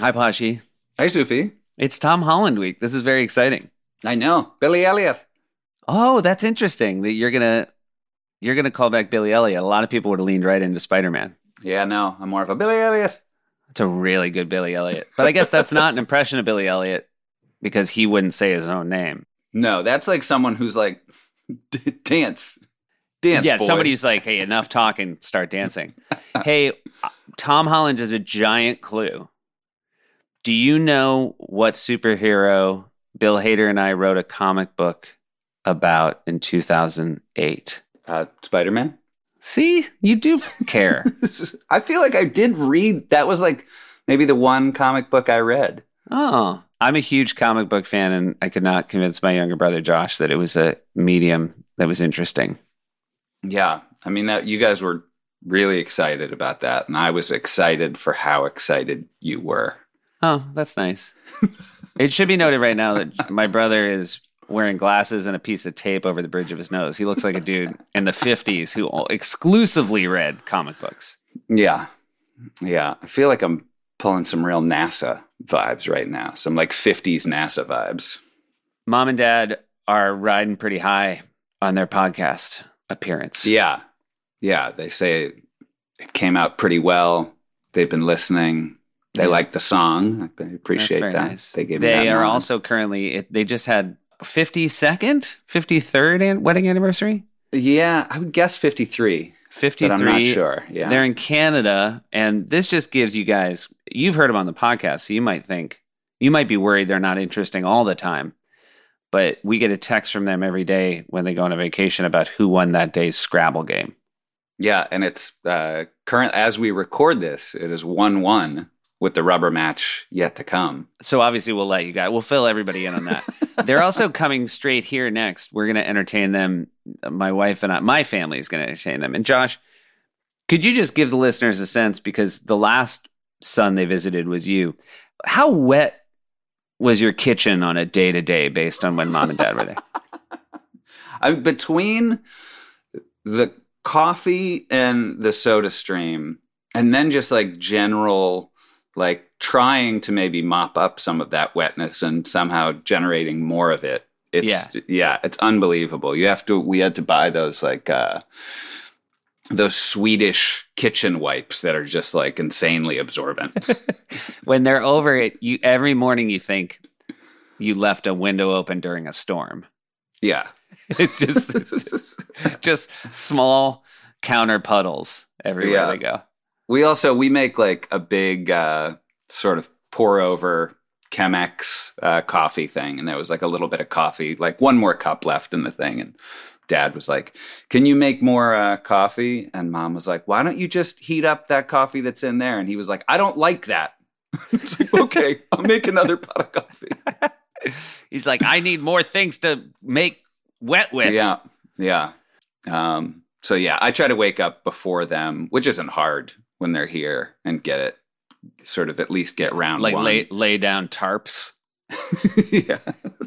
Hi, Pashi. Hi, Sufi. It's Tom Holland week. This is very exciting. I know. Billy Elliot. Oh, that's interesting that you're gonna you're gonna call back Billy Elliot. A lot of people would have leaned right into Spider Man. Yeah, no, I'm more of a Billy Elliot. It's a really good Billy Elliot. But I guess that's not an impression of Billy Elliot because he wouldn't say his own name. No, that's like someone who's like, "D- dance. Dance. yeah, boy." somebody's like, hey, enough talking, start dancing. hey, Tom Holland is a giant clue. Do you know what superhero Bill Hader and I wrote a comic book about in 2008? Uh, Spider Man. See, you do care. I feel like I did read, that was like maybe the one comic book I read. oh, I'm a huge comic book fan, and I could not convince my younger brother Josh that it was a medium that was interesting. Yeah. I mean, that you guys were really excited about that. And I was excited for how excited you were. Oh, that's nice. it should be noted right now that my brother is wearing glasses and a piece of tape over the bridge of his nose. He looks like a dude in the 50s who exclusively read comic books. Yeah. Yeah. I feel like I'm pulling some real NASA vibes right now. Some like 50s NASA vibes. Mom and dad are riding pretty high on their podcast appearance. Yeah. Yeah. They say it came out pretty well. They've been listening. They Yeah. like the song. I appreciate that. nice. They gave me They are moment. also currently, they just had 52nd, 53rd an- wedding anniversary? Yeah, I would guess 53. 53. I'm not sure. Yeah. They're in Canada, and this just gives you guys. You've heard them on the podcast, so you might think you might be worried they're not interesting all the time. But we get a text from them every day when they go on a vacation about who won that day's Scrabble game. yeah, and it's uh, current as we record this, it is 1 1 with the rubber match yet to come. So obviously, we'll let you guys. We'll fill everybody in on that. they're also coming straight here next. We're going to entertain them. My wife and I, my family is going to entertain them. And Josh, could you just give the listeners a sense because the last son they visited was you. How wet was your kitchen on a day to day based on when mom and dad were there? I between the coffee and the soda stream, and then just like general, like trying to maybe mop up some of that wetness and somehow generating more of it. It's Yeah. yeah, it's unbelievable. You have to. We had to buy those like uh those Swedish kitchen wipes that are just like insanely absorbent. when they're over it, you every morning you think you left a window open during a storm. yeah. It's just just small counter puddles everywhere Yeah. they go. We also we make like a big uh, sort of pour over Chemex uh, coffee thing, and there was like a little bit of coffee, like one more cup left in the thing, and Dad was like, "Can you make more uh, coffee?" And Mom was like, "Why don't you just heat up that coffee that's in there?" And he was like, "I don't like that." it's like, okay, I'll make another pot of coffee. He's like, I need more things to make wet with. Yeah, yeah. Um, so yeah, I try to wake up before them, which isn't hard when they're here, and get it sort of at least get round Like one. lay lay down tarps. yeah.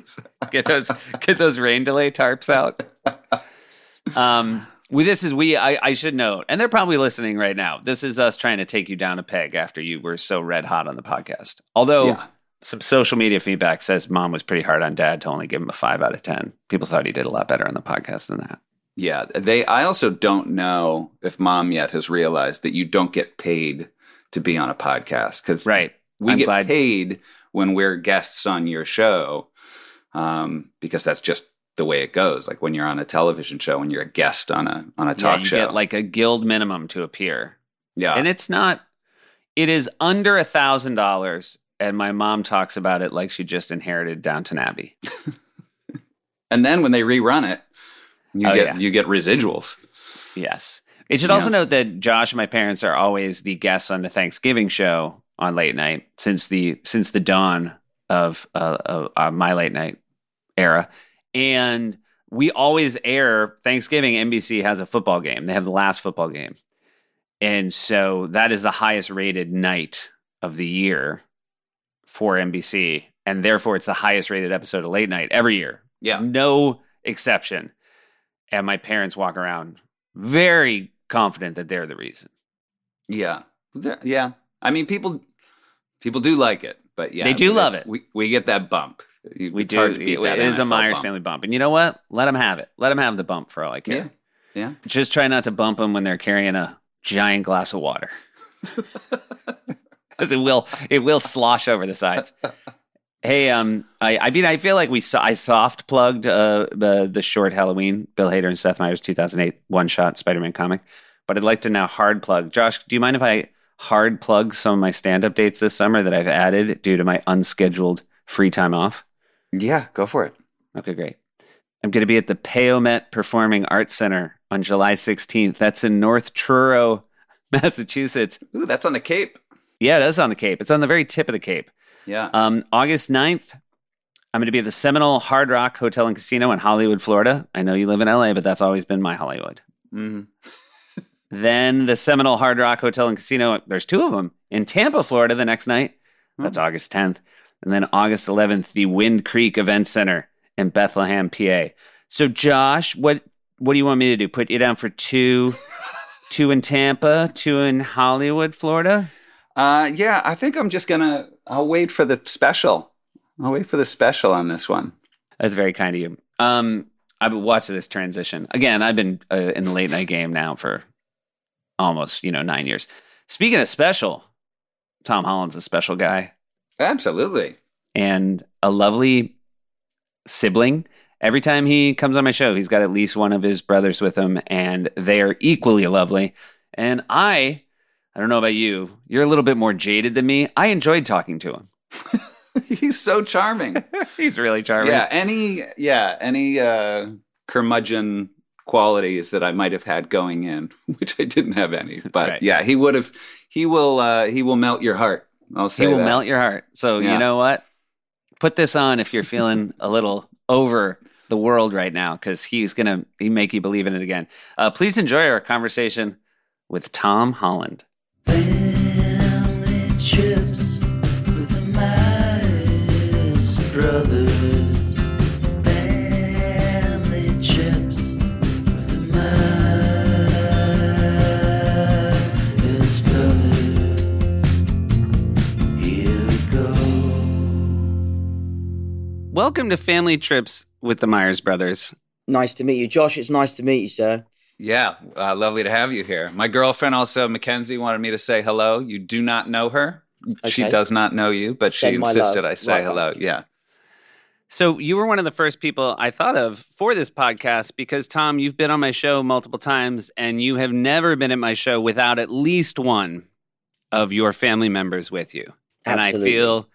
Get those get those rain delay tarps out. Um we this is we I, I should note, and they're probably listening right now. This is us trying to take you down a peg after you were so red hot on the podcast. Although Yeah. some social media feedback says mom was pretty hard on dad to only give him a five out of ten. People thought he did a lot better on the podcast than that. Yeah. They I also don't know if mom yet has realized that you don't get paid to be on a podcast because Right. we I'm get glad- paid when we're guests on your show. Um, because that's just the way it goes. Like when you're on a television show and you're a guest on a on a Yeah, talk you show. get like a guild minimum to appear. yeah. And it's not it is under a thousand dollars. And my mom talks about it like she just inherited Downton Abbey. and then when they rerun it, you Oh, get yeah. you get residuals. Yes. It should Yeah. also note that Josh and my parents are always the guests on the Thanksgiving show on late night since the since the dawn of uh, of uh, my late night era, and we always air Thanksgiving. NBC has a football game. They have the last football game, and so that is the highest rated night of the year for NBC, and therefore it's the highest rated episode of late night every year. Yeah. no exception. And my parents walk around very confident that they're the reason. Yeah. There- Yeah. I mean, people People do like it, but yeah, They do love it. We we get that bump. You- We do. hard to beat It that is a Myers bump. family bump, and you know what? Let them have it. Let them have the bump for all I care. Yeah, yeah. Just try not to bump them when they're carrying a giant glass of water, because it will it will slosh over the sides. Hey, um, I, I mean, I feel like we saw I soft plugged uh the the short Halloween Bill Hader and Seth Meyers 2008 one shot Spider Man comic, but I'd like to now hard plug. Josh, do you mind if I hard plug some of my stand up dates this summer that I've added due to my unscheduled free time off? Yeah, go for it. Okay, great. I'm going to be at the Payomet Performing Arts Center on July 16th. That's in North Truro, Massachusetts. Ooh, that's on the Cape. Yeah, it is on the Cape. It's on the very tip of the Cape. Yeah. Um, August 9th, I'm going to be at the Seminole Hard Rock Hotel and Casino in Hollywood, Florida. I know you live in LA, but that's always been my Hollywood. Mhm. Then the Seminole Hard Rock Hotel and Casino, there's two of them in Tampa, Florida the next night. That's August 10th. And then August 11th, the Wind Creek Event Center in Bethlehem, PA. So Josh, what what do you want me to do? Put you down for two two in Tampa, two in Hollywood, Florida? Uh, yeah, I think I'm just gonna. I'll wait for the special. I'll wait for the special on this one. That's very kind of you. Um, I've been watching this transition again. I've been uh, in the late night game now for almost you know nine years. Speaking of special, Tom Holland's a special guy Absolutely. and a lovely sibling. Every time he comes on my show, he's got at least one of his brothers with him, and they are equally lovely. And I, I don't know about you, you're a little bit more jaded than me. I enjoyed talking to him. He's so charming. he's really charming. yeah. Any. Yeah. Any uh, curmudgeon qualities that I might have had going in, which I didn't have any. But Right. yeah, he would have. He will. Uh, he will melt your heart. I'll say he will that. melt your heart. So Yeah. you know what? Put this on if you're feeling a little over the world right now, because he's gonna he make you believe in it again. Uh, please enjoy our conversation with Tom Holland. Family trips with the Myers brothers. Family trips with the Myers brothers. Here we go. Welcome to Family Trips with the Myers Brothers. Nice to meet you, Josh. It's nice to meet you, sir. Yeah, uh, lovely to have you here. My girlfriend also, Mackenzie, wanted me to say hello. You do not know her. She does not know you, but she Send my insisted I say right hello. back. Yeah. So you were one of the first people I thought of for this podcast because Tom, you've been on my show multiple times, and you have never been at my show without at least one of your family members with you. And I Absolutely. feel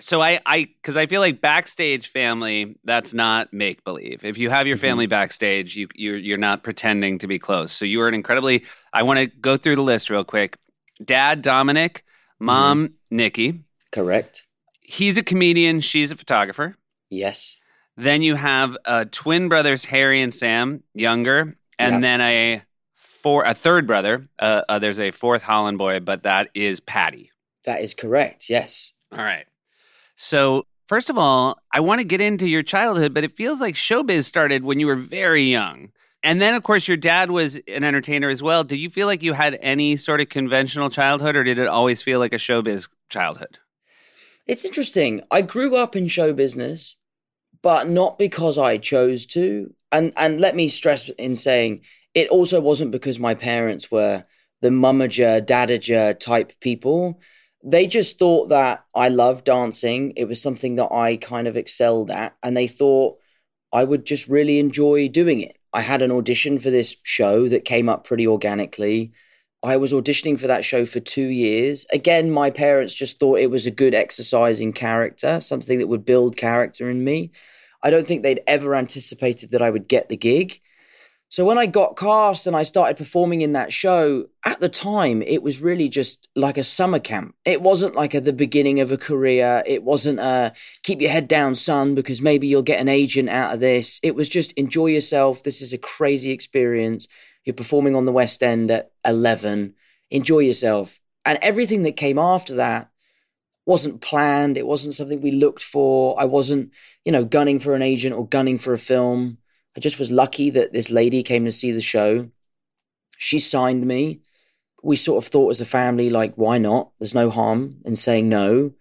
so I I because I feel like backstage family that's not make believe. If you have your Mhm. family backstage, you you're you're not pretending to be close. So you are an incredibly. I want to go through the list real quick. Dad Dominic, mom Nikki. Correct. He's a comedian. She's a photographer. Yes. Then you have uh, twin brothers Harry and Sam, younger, and Yep. then a four a third brother. Uh, uh, there's a fourth Holland boy, but that is Patty. That is correct. Yes. All right. So, first of all, I want to get into your childhood, but it feels like showbiz started when you were very young. And then, of course, your dad was an entertainer as well. Did you feel like you had any sort of conventional childhood, or did it always feel like a showbiz childhood? It's interesting. I grew up in show business, but not because I chose to. And and let me stress in saying it also wasn't because my parents were the mummager, dadager type people. They just thought that I loved dancing. It was something that I kind of excelled at, and they thought I would just really enjoy doing it. I had an audition for this show that came up pretty organically. I was auditioning for that show for two years. Again, my parents just thought it was a good exercise in character, something that would build character in me. I don't think they'd ever anticipated that I would get the gig. So when I got cast and I started performing in that show, at the time, it was really just like a summer camp. It wasn't like at the beginning of a career. It wasn't a keep your head down, son, because maybe you'll get an agent out of this. It was just enjoy yourself. This is a crazy experience. You're performing on the West End at 11. Enjoy yourself. And everything that came after that wasn't planned. It wasn't something we looked for. I wasn't, you know, gunning for an agent or gunning for a film. I just was lucky that this lady came to see the show. She signed me. we sort of thought as a family, like, why not? There's no harm in saying no.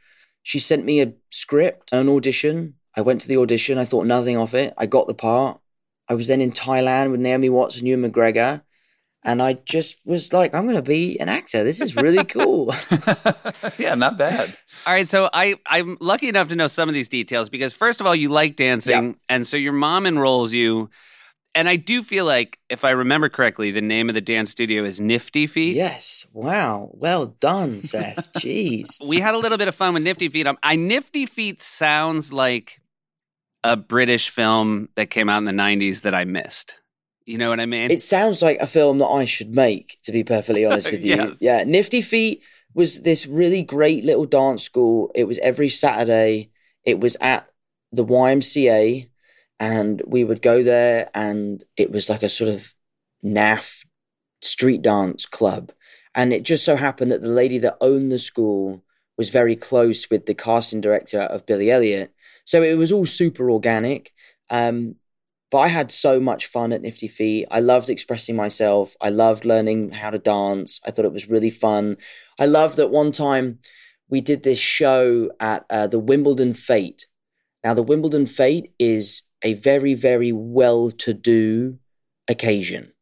She sent me a script, an audition. I went to the audition. I thought nothing of it. I got the part. I was then in Thailand with Naomi Watts and Ewan McGregor. And I just was like, I'm going to be an actor. This is really cool. yeah, not bad. All right, so I I'm lucky enough to know some of these details because first of all, you like dancing, and so your mom enrolls you. And I do feel like, if I remember correctly, the name of the dance studio is Nifty Feet. yes. Wow. Well done, Seth. Jeez. We had a little bit of fun with Nifty Feet. Um, I Nifty Feet sounds like a British film that came out in the '90s that I missed. You know what I mean? It sounds like a film that I should make, to be perfectly honest with you. Yes. Yeah, Nifty Feet was this really great little dance school. It was every Saturday. It was at the YMCA, and we would go there, and it was like a sort of naff street dance club. And it just so happened that the lady that owned the school was very close with the casting director of Billy Elliot. So it was all super organic. Um, but I had so much fun at Nifty Feet. I loved expressing myself. I loved learning how to dance. I thought it was really fun. I loved that one time we did this show at uh, the Wimbledon Fete. Now, the Wimbledon Fete is a very, very well to do occasion.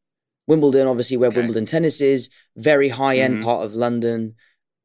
Wimbledon, obviously, where Okay. Wimbledon tennis is, very high end Mhm. part of London,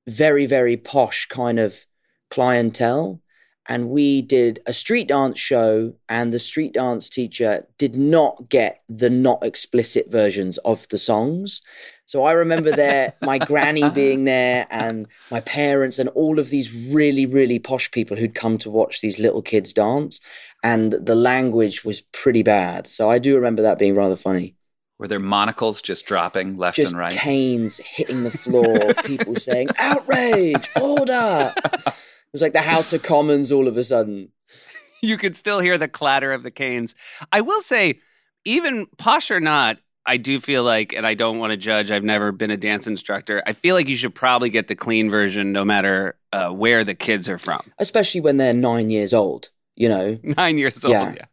very, very posh kind of clientele and we did a street dance show and the street dance teacher did not get the not explicit versions of the songs. So i remember there my granny being there and my parents and all of these really really posh people who'd come to watch these little kids dance and the language was pretty bad. So i do remember that being rather funny. Were there monocles just dropping left just and right? canes hitting the floor people saying outrage! Order was like the house of commons all of a sudden you could still hear the clatter of the canes. I will say, even posh or not, I do feel like, and I don't want to judge. I've never been a dance instructor. I feel like you should probably get the clean version, no matter uh, where the kids are from. especially when they're nine years old. You know, Nine years old. Yeah. Yeah.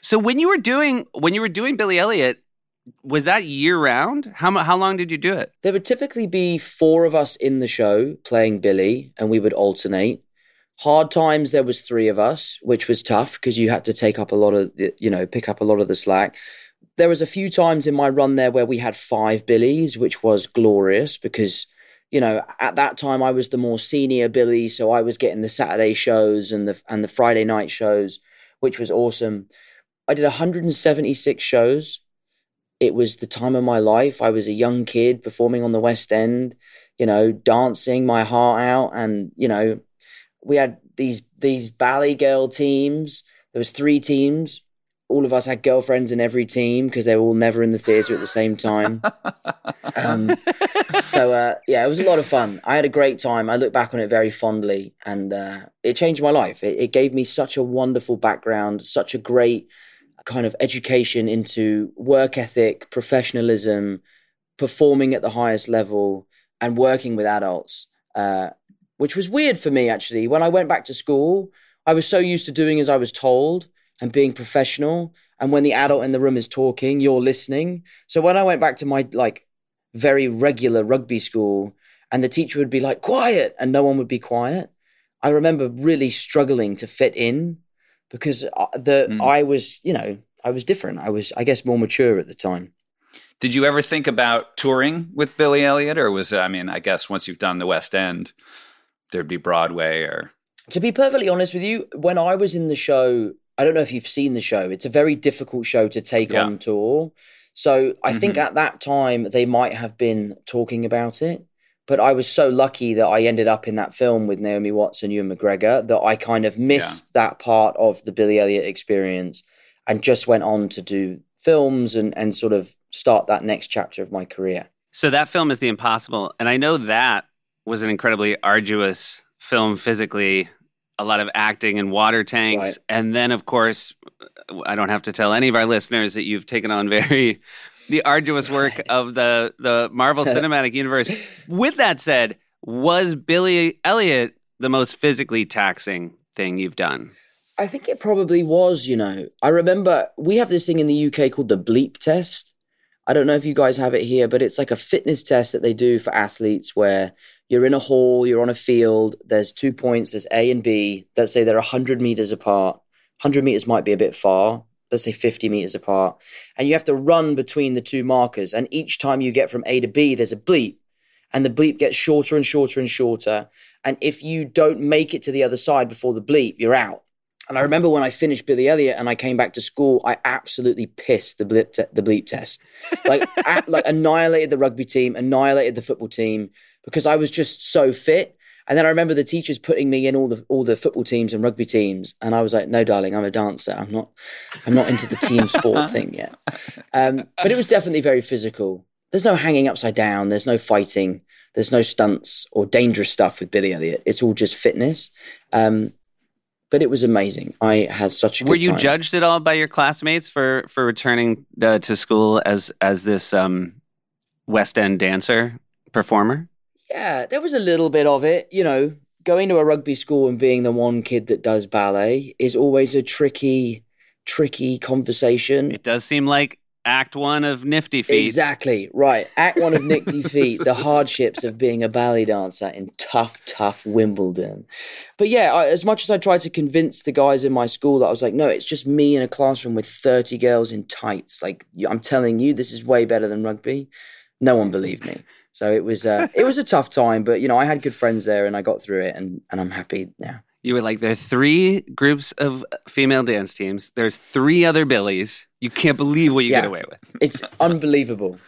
So when you were doing when you were doing Billy Elliot, was that year round? How how long did you do it? there would typically be four of us in the show playing Billy, and we would alternate. Hard times, there was three of us, which was tough because you had to take up a lot of, you know, pick up a lot of the slack. There was a few times in my run there where we had five Billies, which was glorious because, you know, at that time I was the more senior Billy, so I was getting the Saturday shows and the and the Friday night shows, which was awesome. I did 176 shows. It was the time of my life. I was a young kid performing on the West End, you know, dancing my heart out, and you know, we had these these ballet girl teams. There was three teams. All of us had girlfriends in every team because they were all never in the theatre at the same time. Um, so uh, yeah, it was a lot of fun. I had a great time. I look back on it very fondly, and uh, it changed my life. It, it gave me such a wonderful background, such a great kind of education into work ethic, professionalism, performing at the highest level, and working with adults. Uh, which was weird for me actually. When I went back to school, I was so used to doing as I was told and being professional. And when the adult in the room is talking, you're listening. So when I went back to my like very regular rugby school and the teacher would be like, quiet, and no one would be quiet. I remember really struggling to fit in because uh, the Mm. I was, you know, I was different. I was, I guess, more mature at the time. Did you ever think about touring with Billy Elliot, or was I mean, I guess once you've done the West End, there'd be Broadway, or To be perfectly honest with you, when I was in the show, I don't know if you've seen the show. It's a very difficult show to take Yeah. on tour. So I think Mhm. at that time they might have been talking about it. But I was so lucky that I ended up in that film with Naomi Watts and Ewan McGregor that I kind of missed that part of the Billy Elliot experience and just went on to do films and, and sort of start that next chapter of my career. So that film is The Impossible, and I know that was an incredibly arduous film physically. A lot of acting in water tanks, Right. and then of course, I don't have to tell any of our listeners that you've taken on very the arduous work of the the Marvel Cinematic Universe. With that said, was Billy Elliot the most physically taxing thing you've done? I think it probably was, you know. I remember we have this thing in the UK called the bleep test, I don't know if you guys have it here, but it's like a fitness test that they do for athletes where you're in a hall, you're on a field, there's two points, there's A and B. Let's say they're 100 meters apart. 100 meters might be a bit far. Let's say 50 meters apart. And you have to run between the two markers. And each time you get from A to B, there's a bleep. And the bleep gets shorter and shorter and shorter. And if you don't make it to the other side before the bleep, you're out. And I remember when I finished Billy Elliot and I came back to school, I absolutely pissed the bleep, te- the bleep test. Like, a- like annihilated the rugby team, annihilated the football team because I was just so fit. And then I remember the teachers putting me in all the all the football teams and rugby teams, and I was like, "No, darling, I'm a dancer. I'm not, I'm not into the team sport thing yet." Um, but it was definitely very physical. There's no hanging upside down. There's no fighting. There's no stunts or dangerous stuff with Billy Elliot. It's all just fitness. Um, but it was amazing. I had such a good Were you time. judged at all by your classmates for for returning uh, to school as as this um, West End dancer performer? Yeah, there was a little bit of it. You know, going to a rugby school and being the one kid that does ballet is always a tricky, tricky conversation. It does seem like Act One of Nifty Feet. Exactly right. Act one of Nicky Feet, the hardships of being a ballet dancer in tough, tough Wimbledon. But yeah, I, as much as I tried to convince the guys in my school that I was like, no, it's just me in a classroom with thirty girls in tights. Like I'm telling you, this is way better than rugby. No one believed me. So it was uh, it was a tough time, but you know I had good friends there and I got through it, and and I'm happy now. You were like, there are three groups of female dance teams. There's three other Billies. You can't believe what you get away with. It's unbelievable.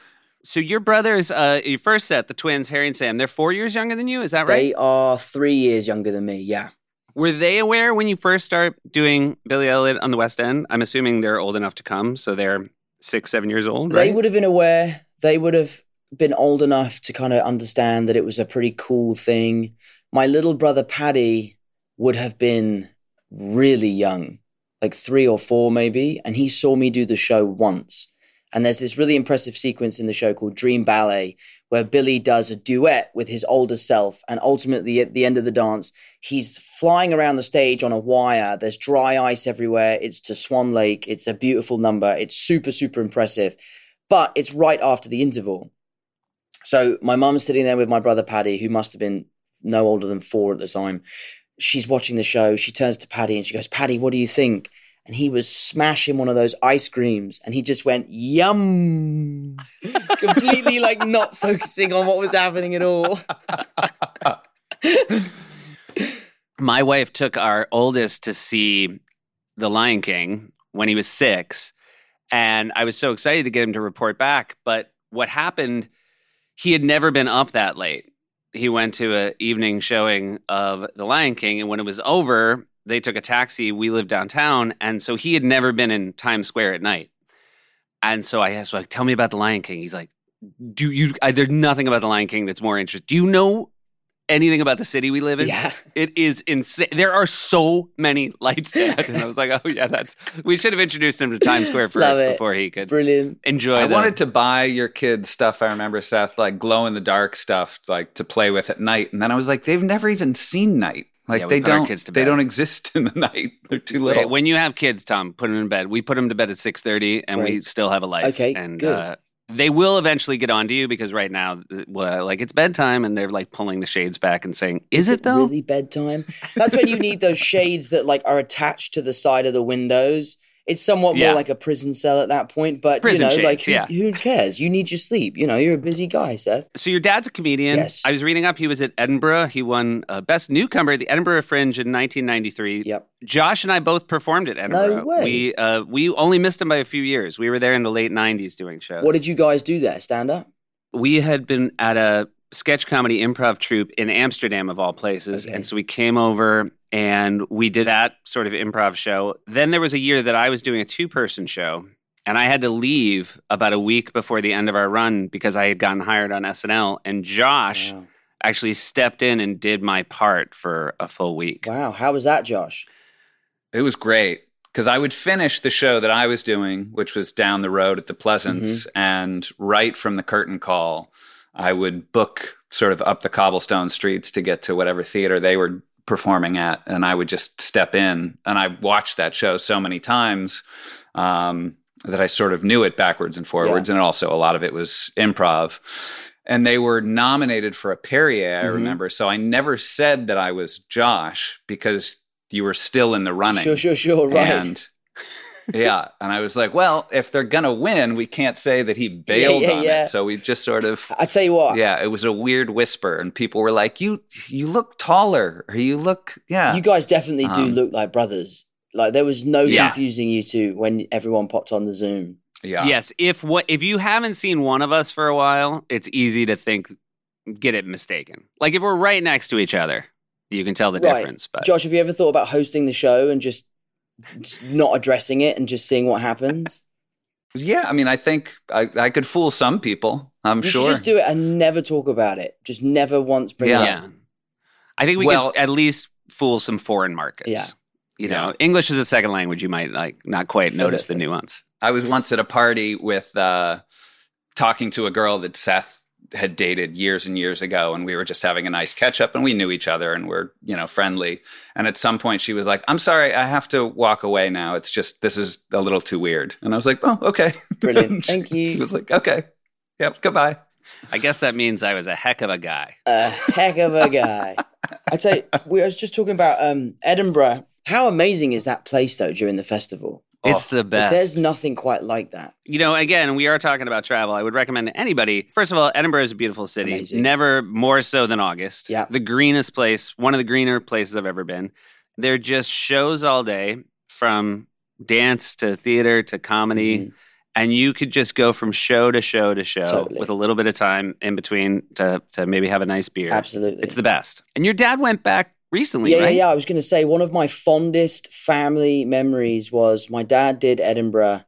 So your brothers, uh, your first set, the twins, Harry and Sam, they're four years younger than you. Is that right? They are three years younger than me. Yeah. Were they aware when you first start doing Billy Elliot on the West End? I'm assuming they're old enough to come, so they're six, seven years old, They would have been aware. They would have been old enough to kind of understand that it was a pretty cool thing. My little brother Paddy would have been really young, like three or four maybe, and he saw me do the show once. And there's this really impressive sequence in the show called Dream Ballet where Billy does a duet with his older self. And ultimately, at the end of the dance, he's flying around the stage on a wire. There's dry ice everywhere. It's to Swan Lake. It's a beautiful number. It's super, super impressive. But it's right after the interval. So my mum's sitting there with my brother Paddy, who must have been no older than four at the time. She's watching the show. She turns to Paddy and she goes, Paddy, what do you think? And he was smashing one of those ice creams and he just went, yum. Completely like not focusing on what was happening at all. My wife took our oldest to see The Lion King when he was six, and I was so excited to get him to report back. But what happened, he had never been up that late. He went to an evening showing of The Lion King, and when it was over, they took a taxi. We lived downtown, and so he had never been in Times Square at night. And so I asked, like, tell me about The Lion King. He's like, do you? I, there's nothing about The Lion King that's more interesting. Do you know anything about the city we live in? Yeah. It is insane. There are so many lights, Dad. And I was like, oh, yeah, that's. We should have introduced him to Times Square first before he could Brilliant. enjoy that. I the. wanted to buy your kids stuff. I remember Seth like glow in the dark stuff like to play with at night, and then I was like, they've never even seen night. Like Yeah, they don't. kids They don't exist in the night. They're too little. Wait, when you have kids, Tom, put them in bed. We put them to bed at six thirty, and we still have a life. Okay, and good. Uh, they will eventually get onto you because right now, well, like it's bedtime, and they're like pulling the shades back and saying, "Is, it though?" really bedtime? That's when you need those shades that like are attached to the side of the windows. It's somewhat Yeah. more like a prison cell at that point, but Prison you know, like who, yeah. who cares? You need your sleep. You know, you're a busy guy, Seth. So your dad's a comedian. Yes. I was reading up. He was at Edinburgh. He won uh, Best Newcomer at the Edinburgh Fringe in 1993. Yep. Josh and I both performed at Edinburgh. No way. We uh, we only missed him by a few years. We were there in the late 90s doing shows. What did you guys do there? Stand up? we had been at a sketch comedy improv troupe in Amsterdam of all places. Okay. And so we came over and we did that sort of improv show. Then there was a year that I was doing a two person show and I had to leave about a week before the end of our run because I had gotten hired on SNL and Josh Wow. actually stepped in and did my part for a full week. wow. How was that, Josh? It was great because I would finish the show that I was doing, which was down the road at the Pleasance, mm-hmm. and right from the curtain call, I would book sort of up the cobblestone streets to get to whatever theater they were performing at, and I would just step in. And I watched that show so many times. Um, that I sort of knew it backwards and forwards, and also a lot of it was improv. And they were nominated for a Perrier, I Mhm. remember. So I never said that I was Josh because you were still in the running. Sure, sure, sure. Right. And yeah, and I was like, well, if they're gonna win, we can't say that he bailed yeah, on yeah. it. So we just sort of I tell you what. yeah, it was a weird whisper, and people were like, "You, you look taller, or you look, yeah." You guys definitely do Um, look like brothers. Like there was no Yeah. confusing you two when everyone popped on the Zoom. yeah, Yes, if what if you haven't seen one of us for a while, it's easy to think get it mistaken. Like if we're right next to each other, you can tell the Right. difference. But Josh, have you ever thought about hosting the show and just just not addressing it and just seeing what happens? yeah. I mean, I think I, I could fool some people. I'm you sure. just do it and never talk about it. Just never once bring Yeah. it yeah. up. I think we Well- could at least fool some foreign markets. Yeah. You know, English is a second language. You might like not quite notice the nuance. I was once at a party with uh, talking to a girl that Seth had dated years and years ago, and we were just having a nice catch up, and we knew each other, and we're you know friendly. And at some point, she was like, "I'm sorry, I have to walk away now. It's just this is a little too weird." And I was like, "Oh, okay, Brilliant. Thank you. She was like, "Okay, yep, goodbye." I guess that means I was a heck of a guy. A heck of a guy. I tell you, we was just talking about um, Edinburgh. How amazing is that place though during the festival? It's the But best. There's nothing quite like that. you know, again, we are talking about travel. I would recommend to anybody. First of all, Edinburgh is a beautiful city. Amazing. Never more so than August. Yeah. The greenest place, one of the greener places I've ever been. They're just shows all day from dance to theater to comedy. Mhm. And you could just go from show to show to show Totally. with a little bit of time in between to, to maybe have a nice beer. Absolutely. It's the best. And your dad went back recently, yeah, right? yeah, yeah. I was going to say one of my fondest family memories was my dad did Edinburgh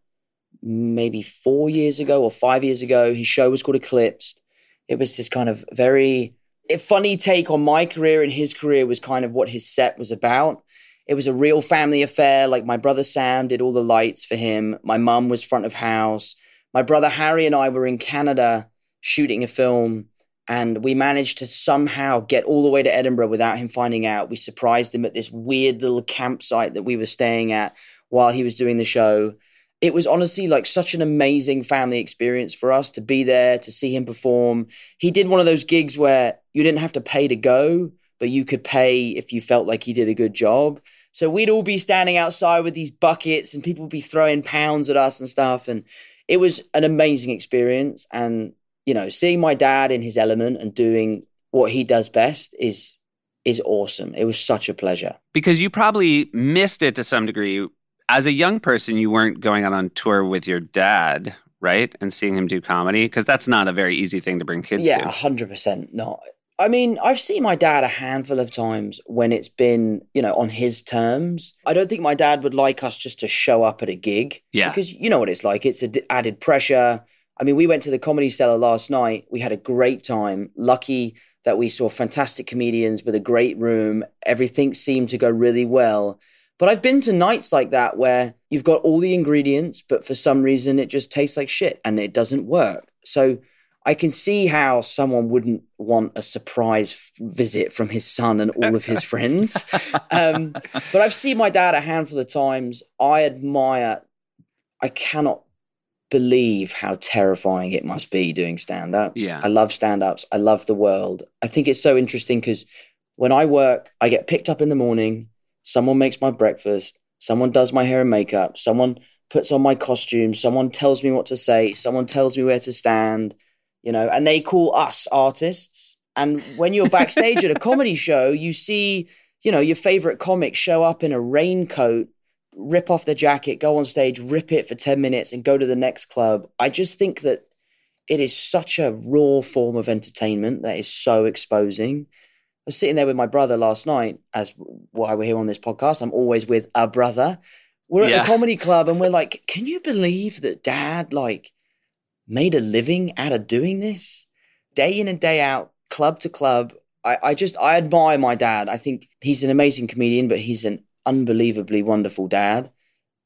maybe four years ago or five years ago. His show was called Eclipsed. It was this kind of very a funny take on my career and his career was kind of what his set was about. It was a real family affair. Like my brother Sam did all the lights for him. My mum was front of house. My brother Harry and I were in Canada shooting a film and we managed to somehow get all the way to Edinburgh without him finding out. We surprised him at this weird little campsite that we were staying at while he was doing the show. It was honestly like such an amazing family experience for us to be there, to see him perform. He did one of those gigs where you didn't have to pay to go, but you could pay if you felt like he did a good job. So we'd all be standing outside with these buckets and people would be throwing pounds at us and stuff. And it was an amazing experience. And you know, seeing my dad in his element and doing what he does best is is awesome. It was such a pleasure. because you probably missed it to some degree. As a young person, you weren't going out on tour with your dad, right? And seeing him do comedy because that's not a very easy thing to bring kids yeah, to. hundred percent not. I mean, I've seen my dad a handful of times when it's been, you know, on his terms. I don't think my dad would like us just to show up at a gig. Yeah. Because you know what it's like. It's a d- added pressure. I mean, we went to the comedy cellar last night. We had a great time. Lucky that we saw fantastic comedians with a great room. Everything seemed to go really well. But I've been to nights like that where you've got all the ingredients, but for some reason it just tastes like shit and it doesn't work. So I can see how someone wouldn't want a surprise visit from his son and all of his friends. Um, but I've seen my dad a handful of times. I admire, I cannot believe how terrifying it must be doing stand up. Yeah. I love stand ups. I love the world. I think it's so interesting because when I work, I get picked up in the morning. Someone makes my breakfast. Someone does my hair and makeup. Someone puts on my costume. Someone tells me what to say. Someone tells me where to stand, you know, and they call us artists. And when you're backstage at a comedy show, you see, you know, your favorite comic show up in a raincoat, rip off the jacket, go on stage, rip it for 10 minutes, and go to the next club. I just think that it is such a raw form of entertainment that is so exposing. I was sitting there with my brother last night, as why we're here on this podcast. I'm always with a brother. We're at Yeah. the comedy club and we're like, can you believe that dad like made a living out of doing this? Day in and day out, club to club. I, I just I admire my dad. I think he's an amazing comedian, but he's an unbelievably wonderful dad.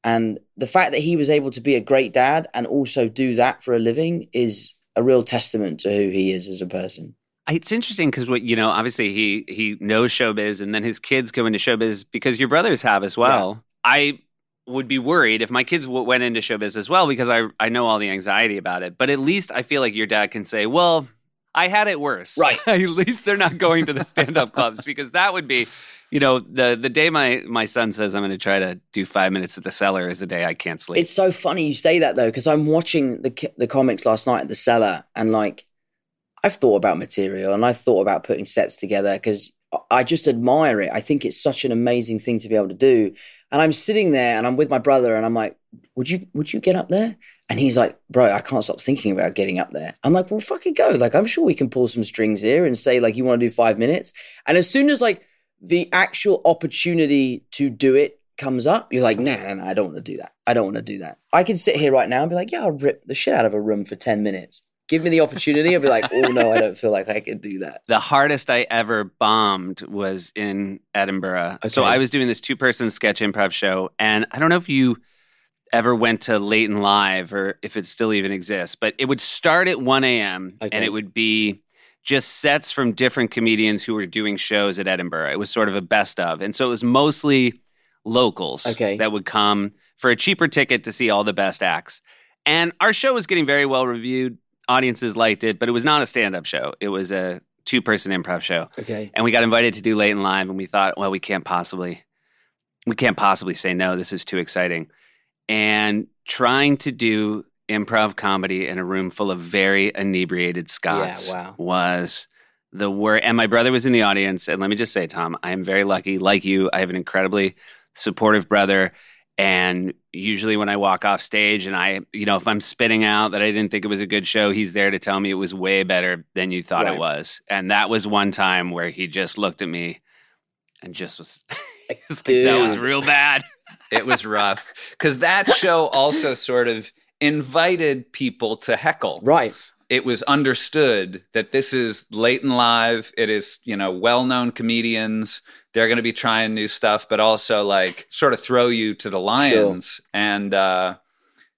And the fact that he was able to be a great dad and also do that for a living is a real testament to who he is as a person. It's interesting because what you know, obviously he he knows showbiz, and then his kids go into showbiz because your brothers have as well. I would be worried if my kids w- went into show business as well because I I know all the anxiety about it. But at least I feel like your dad can say, "Well, I had it worse." Right. at least they're not going to the stand up clubs because that would be, you know, the the day my my son says I'm going to try to do five minutes at the cellar is the day I can't sleep. It's so funny you say that though, because I'm watching the the comics last night at the cellar, and like, I've thought about material and I've thought about putting sets together because I just admire it. I think it's such an amazing thing to be able to do. And I'm sitting there and I'm with my brother, and I'm like, "Would you would you get up there?" And he's like, "Bro, I can't stop thinking about getting up there." I'm like, "Well, fucking go! Like, I'm sure we can pull some strings here and say like you want to do five minutes." And as soon as like the actual opportunity to do it comes up, you're like, nah, nah, nah, I don't want to do that. I don't want to do that. I can sit here right now and be like, yeah, I'll rip the shit out of a room for 10 minutes. Give me the opportunity. I'll be like, oh no, I don't feel like I can do that. the hardest I ever bombed was in Edinburgh. So I was doing this two person sketch improv show, and I don't know if you ever went to Late and Live or if it still even exists, but it would start at 1 a.m. Okay. and it would be just sets from different comedians who were doing shows at Edinburgh. It was sort of a best of. And so it was mostly locals Okay. that would come for a cheaper ticket to see all the best acts. And our show was getting very well reviewed. Audiences liked it, but it was not a stand up show. It was a two person improv show. Okay. And we got invited to do Late and Live, and we thought, well, we can't possibly, we can't possibly say no. This is too exciting. And trying to do improv comedy in a room full of very inebriated Scots Yeah, wow. was the worst. And my brother was in the audience. And let me just say, Tom, I am very lucky. Like you, I have an incredibly supportive brother. And usually when I walk off stage and I, you know, if I'm spitting out that I didn't think it was a good show, he's there to tell me it was way better than you thought Right. it was. And that was one time where he just looked at me and just was, like, that was real bad. It was rough because that show also sort of invited people to heckle. Right. It was understood that this is late and live. It is, you know, well known comedians. They're going to be trying new stuff, but also like sort of throw you to the lions. And uh,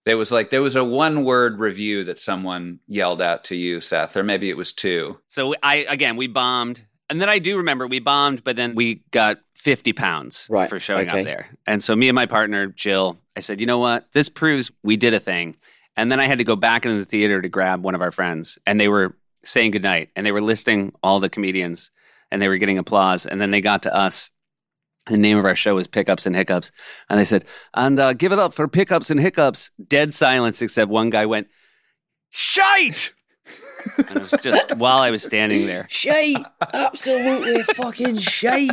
there was like, there was a one word review that someone yelled out to you, Seth, or maybe it was two. So I, again, we bombed. And then I do remember we bombed, but then we got 50 pounds Right, for showing okay. up there. And so me and my partner, Jill, I said, you know what? This proves we did a thing. And then I had to go back into the theater to grab one of our friends, and they were saying goodnight, and they were listing all the comedians, and they were getting applause. And then they got to us. The name of our show was Pickups and Hiccups. And they said, and uh, give it up for Pickups and Hiccups. Dead silence, except one guy went, Shite! And it was just while I was standing there. Shite. Absolutely fucking shite.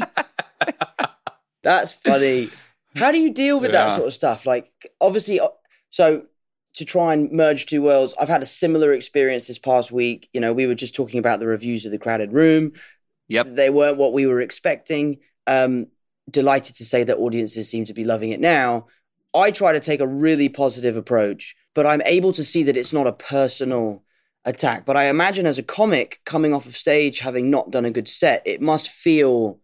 That's funny. How do you deal with that sort of stuff? Like, obviously, uh, so to try and merge two worlds, I've had a similar experience this past week. You know, we were just talking about the reviews of the crowded room. Yep. They weren't what we were expecting. Um, delighted to say that audiences seem to be loving it now. I try to take a really positive approach, but I'm able to see that it's not a personal attack. But I imagine as a comic coming off of stage, having not done a good set, it must feel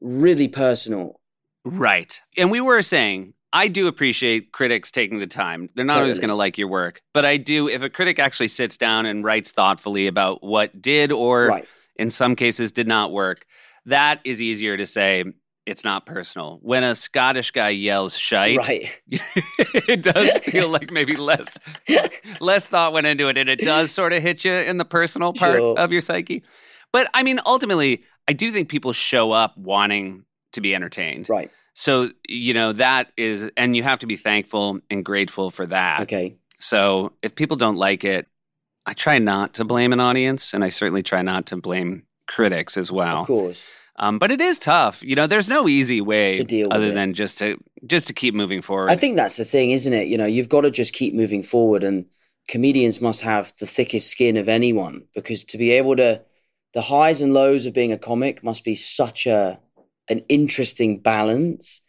really personal. Right. And we were saying, I do appreciate critics taking the time. They're not always going to like your work, but I do, if a critic actually sits down and writes thoughtfully about what did or right. in some cases did not work, that is easier to say. It's not personal. When a Scottish guy yells shite, Right. it does feel like maybe less less thought went into it and it does sort of hit you in the personal part Sure. of your psyche but i mean ultimately i do think people show up wanting to be entertained Right. so you know that is and you have to be thankful and grateful for that Okay. so if people don't like it i try not to blame an audience and i certainly try not to blame critics as well Of course. Um, but it is tough you know there's no easy way To deal with other it. than just to just to keep moving forward I think that's the thing, isn't it? You know, you've got to just keep moving forward, and comedians must have the thickest skin of anyone because to be able to, the highs and lows of being a comic must be such a an interesting balance.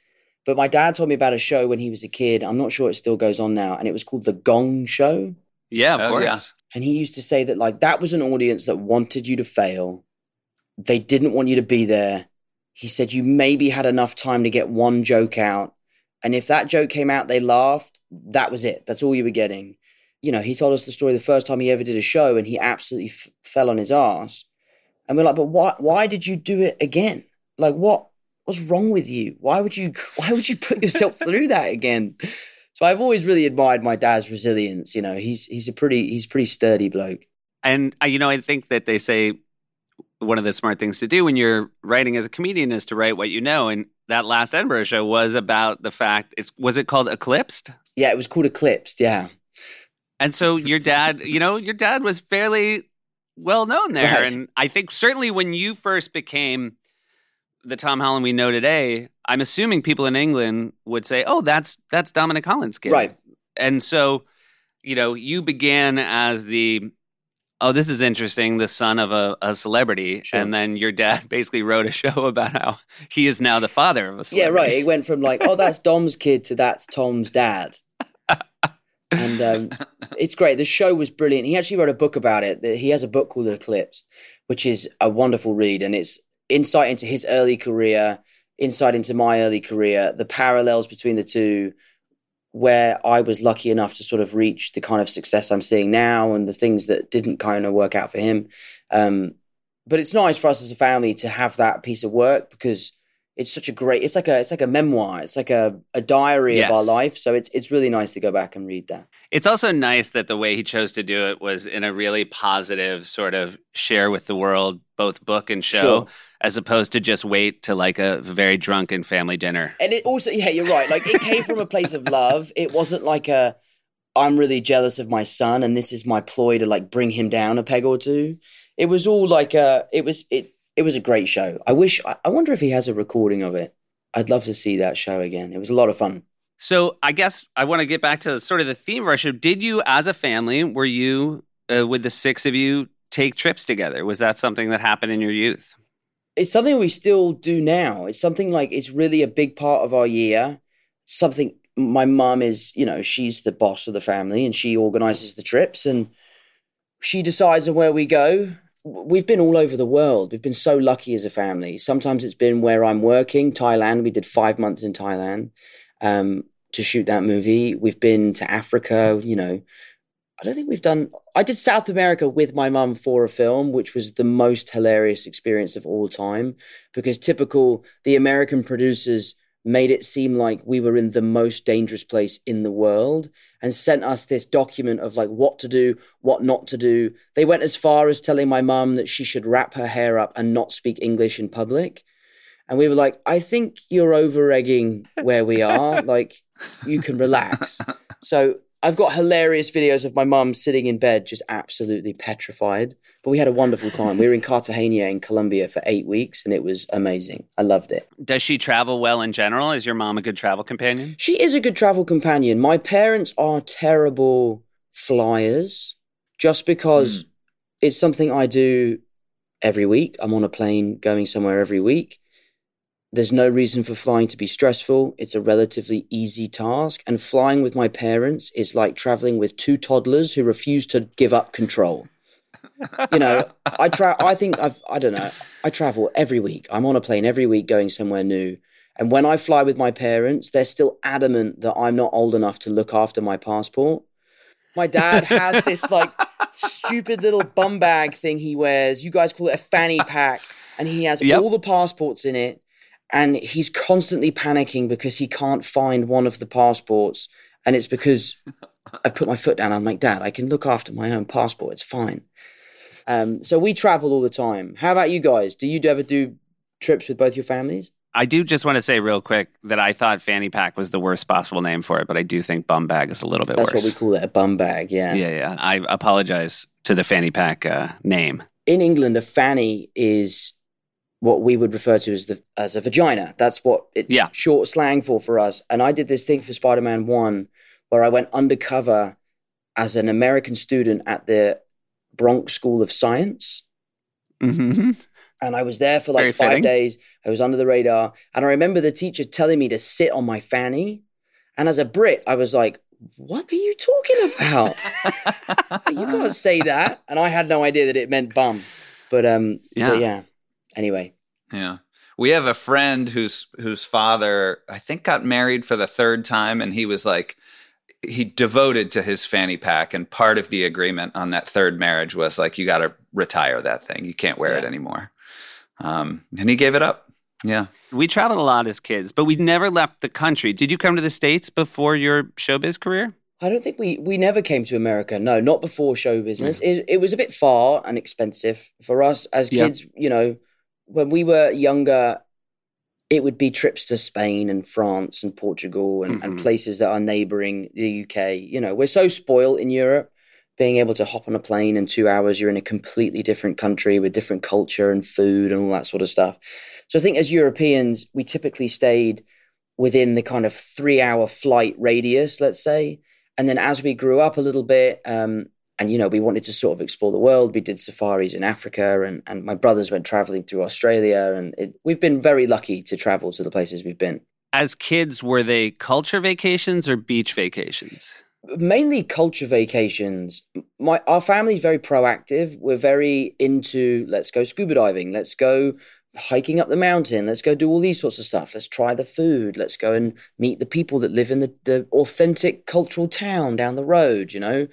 But my dad told me about a show when he was a kid. I'm not sure it still goes on now, and it was called The Gong Show. yeah of Oh, course yeah. And he used to say that like that was an audience that wanted you to fail. They didn't want you to be there. He said you maybe had enough time to get one joke out. And if that joke came out, they laughed. That was it. That's all you were getting. You know, he told us the story the first time he ever did a show and he absolutely f- fell on his ass. And we're like, but why, why did you do it again? Like, what, what's wrong with you? Why would you why would you put yourself through that again? So I've always really admired my dad's resilience. You know, he's he's a pretty he's a pretty sturdy bloke. And uh, you know, I think that they say one of the smart things to do when you're writing as a comedian is to write what you know. And that last Edinburgh show was about the fact it's was it called Eclipsed? Yeah, it was called Eclipsed. Yeah, And so your dad, you know, your dad was fairly well known there. Right. And I think certainly when you first became the Tom Holland we know today, I'm assuming people in England would say, "Oh, that's that's Dominic Holland's kid." right. And so, you know, you began as the oh, this is interesting, the son of a, a celebrity, Sure. and then your dad basically wrote a show about how he is now the father of a celebrity. Yeah, right. It went from like, oh, that's Dom's kid to that's Tom's dad. and um, it's great. The show was brilliant. He actually wrote a book about it. He has a book called The Eclipse, which is a wonderful read, and it's insight into his early career, insight into my early career, the parallels between the two, where I was lucky enough to sort of reach the kind of success I'm seeing now, and the things that didn't kind of work out for him. Um, but it's nice for us as a family to have that piece of work because it's such a great it's like a it's like a memoir it's like a, a diary of our life so it's it's really nice to go back and read that It's also nice that the way he chose to do it was in a really positive sort of share with the world, both book and show, Sure. as opposed to just wait to like a very drunken family dinner. and it also yeah you're right like it came from a place of love it wasn't like a i'm really jealous of my son and this is my ploy to like bring him down a peg or two it was all like a it was it it was a great show i wish i, wonder if he has a recording of it i'd love to see that show again it was a lot of fun So I guess I want to get back to sort of the theme of our show. Did you, as a family, were you uh, with the six of you take trips together? Was that something that happened in your youth? it's something we still do now. It's something like it's really a big part of our year. Something my mum is, you know, she's the boss of the family and she organizes the trips and she decides on where we go. We've been all over the world. We've been so lucky as a family. Sometimes it's been where I'm working, Thailand. We did five months in Thailand um, to shoot that movie. We've been to Africa, you know. I don't think we've done. I did South America with my mum for a film, which was the most hilarious experience of all time because typical the American producers made it seem like we were in the most dangerous place in the world and sent us this document of like what to do, what not to do. They went as far as telling my mum that she should wrap her hair up and not speak English in public. And we were like, I think you're over egging where we are. like, you can relax. So I've got hilarious videos of my mum sitting in bed, just absolutely petrified. But we had a wonderful time. We were in Cartagena in Colombia for eight weeks, and it was amazing. I loved it. Does she travel well in general? Is your mom a good travel companion? She is a good travel companion. My parents are terrible flyers, just because hmm. it's something I do every week. I'm on a plane going somewhere every week. There's no reason for flying to be stressful. It's a relatively easy task. And flying with my parents is like traveling with two toddlers who refuse to give up control. You know, I tra- I think I've I don't know. I travel every week. I'm on a plane every week going somewhere new. And when I fly with my parents, they're still adamant that I'm not old enough to look after my passport. My dad has this like stupid little bum bag thing he wears. You guys call it a fanny pack. And he has Yep. all the passports in it. And he's constantly panicking because he can't find one of the passports. And it's because I've put my foot down. I'm like, Dad, I can look after my own passport. It's fine. Um, so we travel all the time. How about you guys? Do you ever do trips with both your families? I do just want to say real quick that I thought fanny pack was the worst possible name for it, but I do think bum bag is a little bit That's worse. That's what we call it, a bum bag. Yeah. yeah, yeah. I apologize to the fanny pack uh, name. In England, a fanny is what we would refer to as the as a vagina. That's what it's Yeah. short slang for for us. And I did this thing for Spider Man One, where I went undercover as an American student at the Bronx School of Science. hmm and I was there for like Very five fitting. days. I was under the radar, and I remember the teacher telling me to sit on my fanny. And as a Brit, I was like, "What are you talking about? you can't say that." And I had no idea that it meant bum. But um, Yeah. but yeah. Anyway, Yeah. We have a friend whose whose father I think got married for the third time and he was like he devoted to his fanny pack and part of the agreement on that third marriage was like you got to retire that thing. You can't wear it anymore. Um and he gave it up. Yeah. We traveled a lot as kids, but we never left the country. Did you come to the States before your showbiz career? I don't think we we never came to America. No, not before show business. It, it was a bit far and expensive for us as Yeah. kids. You know, when we were younger, it would be trips to Spain and France and Portugal and, and Mhm. places that are neighboring the UK. You know, we're so spoiled in Europe. Being able to hop on a plane in two hours, you're in a completely different country with different culture and food and all that sort of stuff. So I think as Europeans, we typically stayed within the kind of three hour flight radius, let's say. And then as we grew up a little bit, um, and you know, we wanted to sort of explore the world. We did safaris in Africa, and and my brothers went traveling through Australia, and it, we've been very lucky to travel to the places we've been. As kids, were they culture vacations or beach vacations? Mainly culture vacations. My our family's very proactive. We're very into let's go scuba diving, let's go hiking up the mountain, let's go do all these sorts of stuff. Let's try the food, let's go and meet the people that live in the, the authentic cultural town down the road, you know.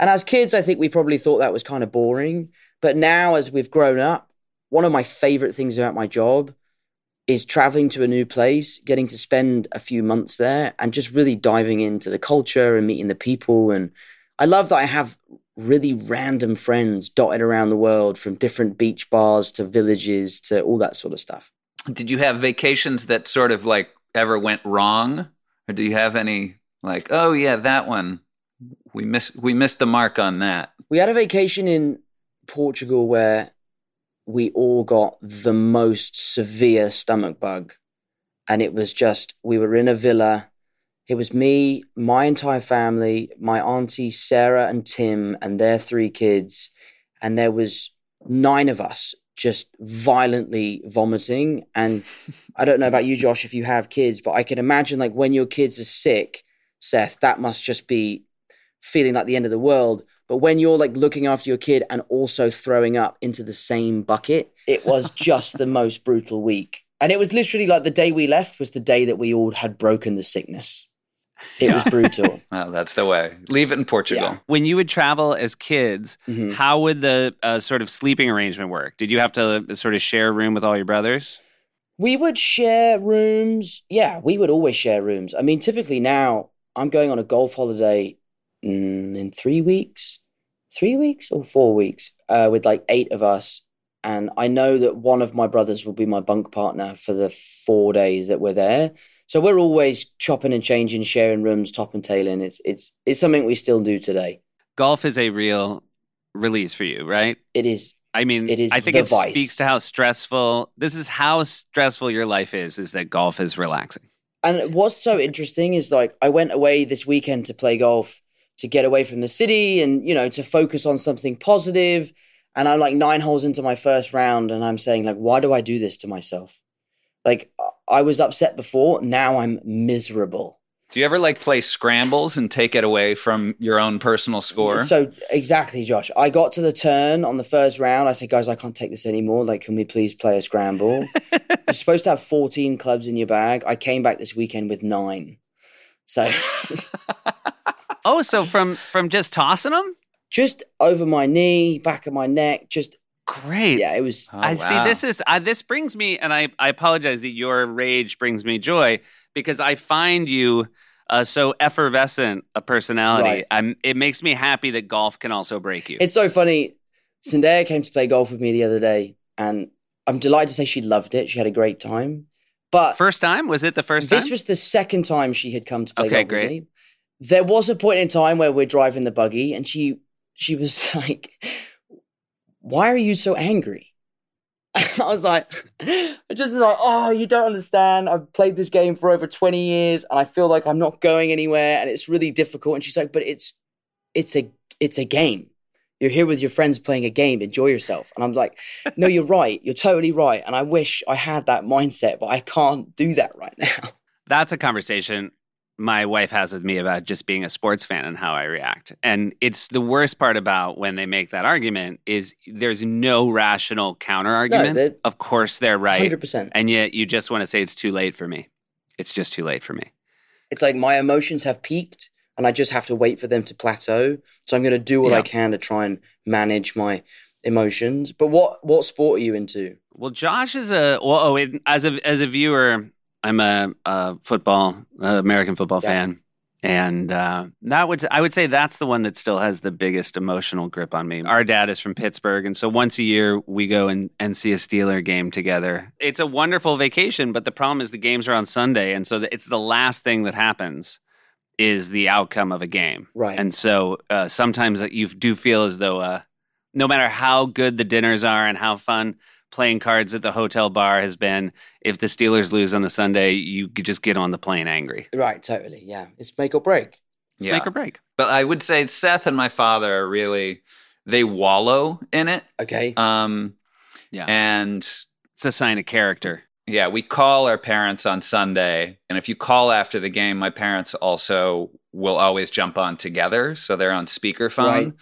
And as kids, I think we probably thought that was kind of boring. But now, as we've grown up, one of my favorite things about my job is traveling to a new place, getting to spend a few months there, and just really diving into the culture and meeting the people. And I love that I have really random friends dotted around the world from different beach bars to villages to all that sort of stuff. Did you have vacations that sort of like ever went wrong? Or do you have any like, oh yeah, that one. We miss we missed the mark on that. We had a vacation in Portugal where we all got the most severe stomach bug. And it was just, we were in a villa. It was me, my entire family, my auntie Sarah and Tim, and their three kids. And there was nine of us just violently vomiting. And I don't know about you, Josh, if you have kids, but I can imagine like when your kids are sick, Seth, that must just be feeling like the end of the world. But when you're like looking after your kid and also throwing up into the same bucket, it was just the most brutal week. And it was literally like the day we left was the day that we all had broken the sickness. It was brutal. Well, that's the way. Leave it in Portugal. Yeah. When you would travel as kids, Mhm. how would the uh, sort of sleeping arrangement work? Did you have to uh, sort of share a room with all your brothers? We would share rooms. Yeah, we would always share rooms. I mean, typically now I'm going on a golf holiday mm, in three weeks, three weeks or four weeks uh, with like eight of us. And I know that one of my brothers will be my bunk partner for the four days that we're there. So we're always chopping and changing, sharing rooms, top and tailing. It's it's it's something we still do today. Golf is a real release for you, right? It is I mean, It is I think it vice. speaks to how stressful this is. How stressful your life is. Is that golf is relaxing? And what's so interesting is like I went away this weekend to play golf to get away from the city and you know to focus on something. And I'm like nine holes into my first round, and I'm saying like, why do I do this to myself? Like I was upset before, now I'm miserable. Do you ever like play scrambles and take it away from your own personal score? So exactly, Josh. I got to the turn on the first round. I said, guys, I can't take this anymore. Like, can we please play a scramble? You're supposed to have 14 clubs in your bag. I came back this weekend with nine. So Oh, so from from just tossing them, just over my knee, back of my neck, just great. yeah, it was. Oh, I see. This is uh, this brings me, and I I apologize that your rage brings me joy because I find you uh, so effervescent a personality. Right. I'm. It makes me happy that golf can also break you. It's so funny. Zendaya came to play golf with me the other day, and I'm delighted to say she loved it. She had a great time. But first time was it the first this time? was the second time she had come to play Okay, golf great. with me. There was a point in time where we're driving the buggy, and she she was like, "Why are you so angry?" I was like, I just was like, "Oh, you don't understand. I've played this game for over twenty years, and I feel like I'm not going anywhere, and it's really difficult." And she's like, "But it's it's a it's a game. You're here with your friends playing a game. Enjoy yourself." And I'm like, "No, you're right. You're totally right. And I wish I had that mindset, but I can't do that right now." That's a conversation my wife has with me about just being a sports fan and how I react. And it's the worst part about when they make that argument is there's no rational counter argument. they're- of course they're right. Hundred percent. And yet you just want to say it's too late for me. It's just too late for me. It's like my emotions have peaked and I just have to wait for them to plateau. So I'm going to do what Yeah. I can to try and manage my emotions. But what what sport are you into? Well, Josh is a well. Oh, it, as a as a viewer, I'm a, a football uh, American football Yeah. fan, and uh, that would I would say that's the one that still has the biggest emotional grip on me. Our dad is from Pittsburgh, and so once a year we go and, and see a Steeler game together. It's a wonderful vacation, but the problem is the games are on Sunday, and so the, it's the last thing that happens is the outcome of a game. Right. And so uh, sometimes you do feel as though uh, no matter how good the dinners are and how fun playing cards at the hotel bar has been, if the Steelers lose on the Sunday, you could just get on the plane angry. Right, totally. Yeah. It's make or break. It's Yeah. make or break. But I would say Seth and my father are really they wallow in it. Okay. Um, Yeah. and It's a sign of character. yeah, we call our parents on Sunday, and if you call after the game, my parents also will always jump on together, so they're on speakerphone. Right.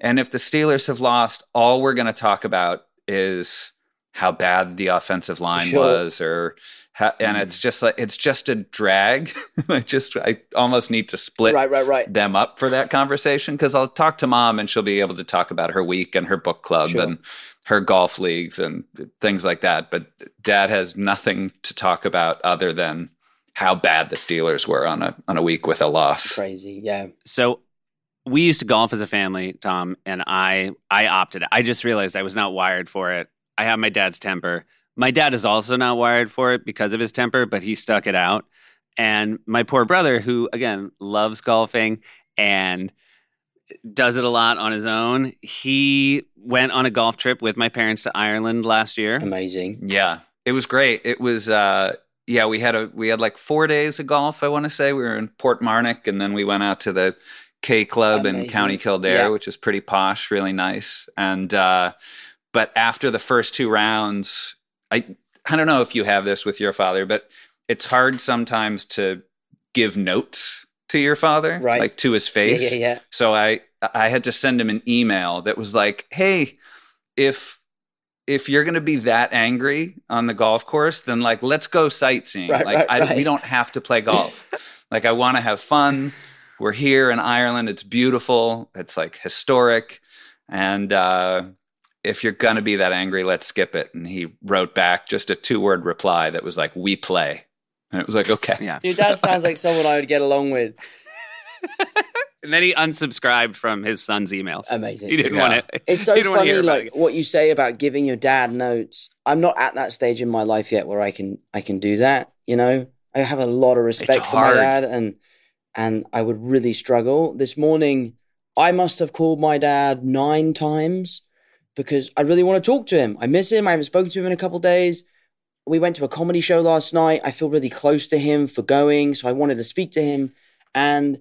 And if the Steelers have lost, all we're going to talk about is how bad the offensive line Sure. was, or how, and Mm. it's just like it's just a drag. I just I almost need to split right, right, right. them up for that conversation because I'll talk to mom and she'll be able to talk about her week and her book club Sure. and her golf leagues and things like that. But dad has nothing to talk about other than how bad the Steelers were on a on a week with a loss. Crazy. Yeah. So we used to golf as a family, Tom, and I I opted. I just realized I was not wired for it. I have my dad's temper. My dad is also not wired for it because of his temper, but he stuck it out. And my poor brother, who again loves golfing and does it a lot on his own, he went on a golf trip with my parents to Ireland last year. Amazing. Yeah, it was great. It was uh yeah, we had a we had like 4 days of golf, I want to say. We were in Portmarnock and then we went out to the K Club in County Kildare, Yeah. which is pretty posh, really nice. And uh but after the first two rounds, I I don't know if you have this with your father, but it's hard sometimes to give notes to your father, Right. like to his Yeah, face. yeah, yeah. So I I had to send him an email that was like, "Hey, if if you're going to be that angry on the golf course, then like let's go sightseeing. Right, like right, I, right. we don't have to play golf. like I want to have fun. We're here in Ireland. It's beautiful. It's like historic. And uh if you're going to be that angry, let's skip it." And he wrote back just a two-word reply that was like, "We play." And it was like, "Okay." Yeah. Dude, that sounds like someone I would get along with. And then he unsubscribed from his son's emails. Amazing. He didn't Yeah. want it. It's so He didn't wanna funny, like it. what you say about giving your dad notes. I'm not at that stage in my life yet where I can I can do that. You know, I have a lot of respect for my dad, and and I would really struggle. This morning, I must have called my dad nine times because I really want to talk to him. I miss him. I haven't spoken to him in a couple days. We went to a comedy show last night. I feel really close to him for going, so I wanted to speak to him, and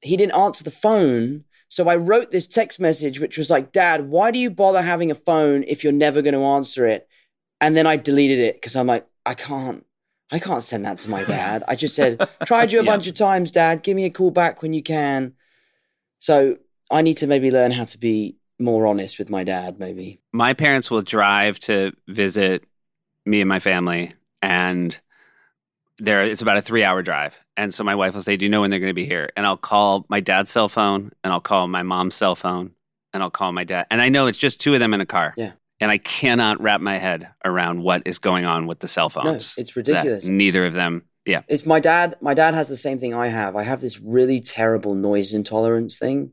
he didn't answer the phone. So I wrote this text message, which was like, Dad, why do you bother having a phone if you're never going to answer it? And then I deleted it because I'm like, I can't, I can't send that to my dad. I just said, tried you a Yeah. bunch of times, Dad. Give me a call back when you can. So I need to maybe learn how to be more honest with my dad, maybe. my parents will drive to visit me and my family and there it's about a three hour drive and so my wife will say do you know when they're going to be here and i'll call my dad's cell phone and i'll call my mom's cell phone and i'll call my dad and i know it's just two of them in a car Yeah. and i cannot wrap my head around what is going on with the cell phones. No, it's ridiculous. neither of them yeah It's my dad. My dad has the same thing I have. I have this really terrible noise intolerance thing.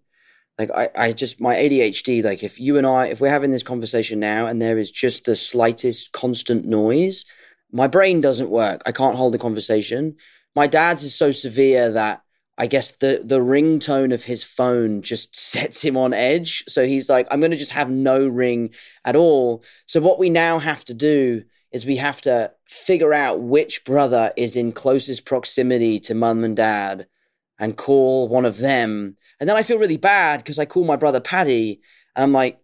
Like I, I just my ADHD. Like if you and I, if we're having this conversation now, and there is just the slightest constant noise, my brain doesn't work. I can't hold a conversation. My dad's is so severe that I guess the the ringtone of his phone just sets him on edge. So he's like, I'm going to just have no ring at all. So what we now have to do is we have to figure out which brother is in closest proximity to mum and dad and call one of them. And then I feel really bad because I call my brother Paddy and I'm like,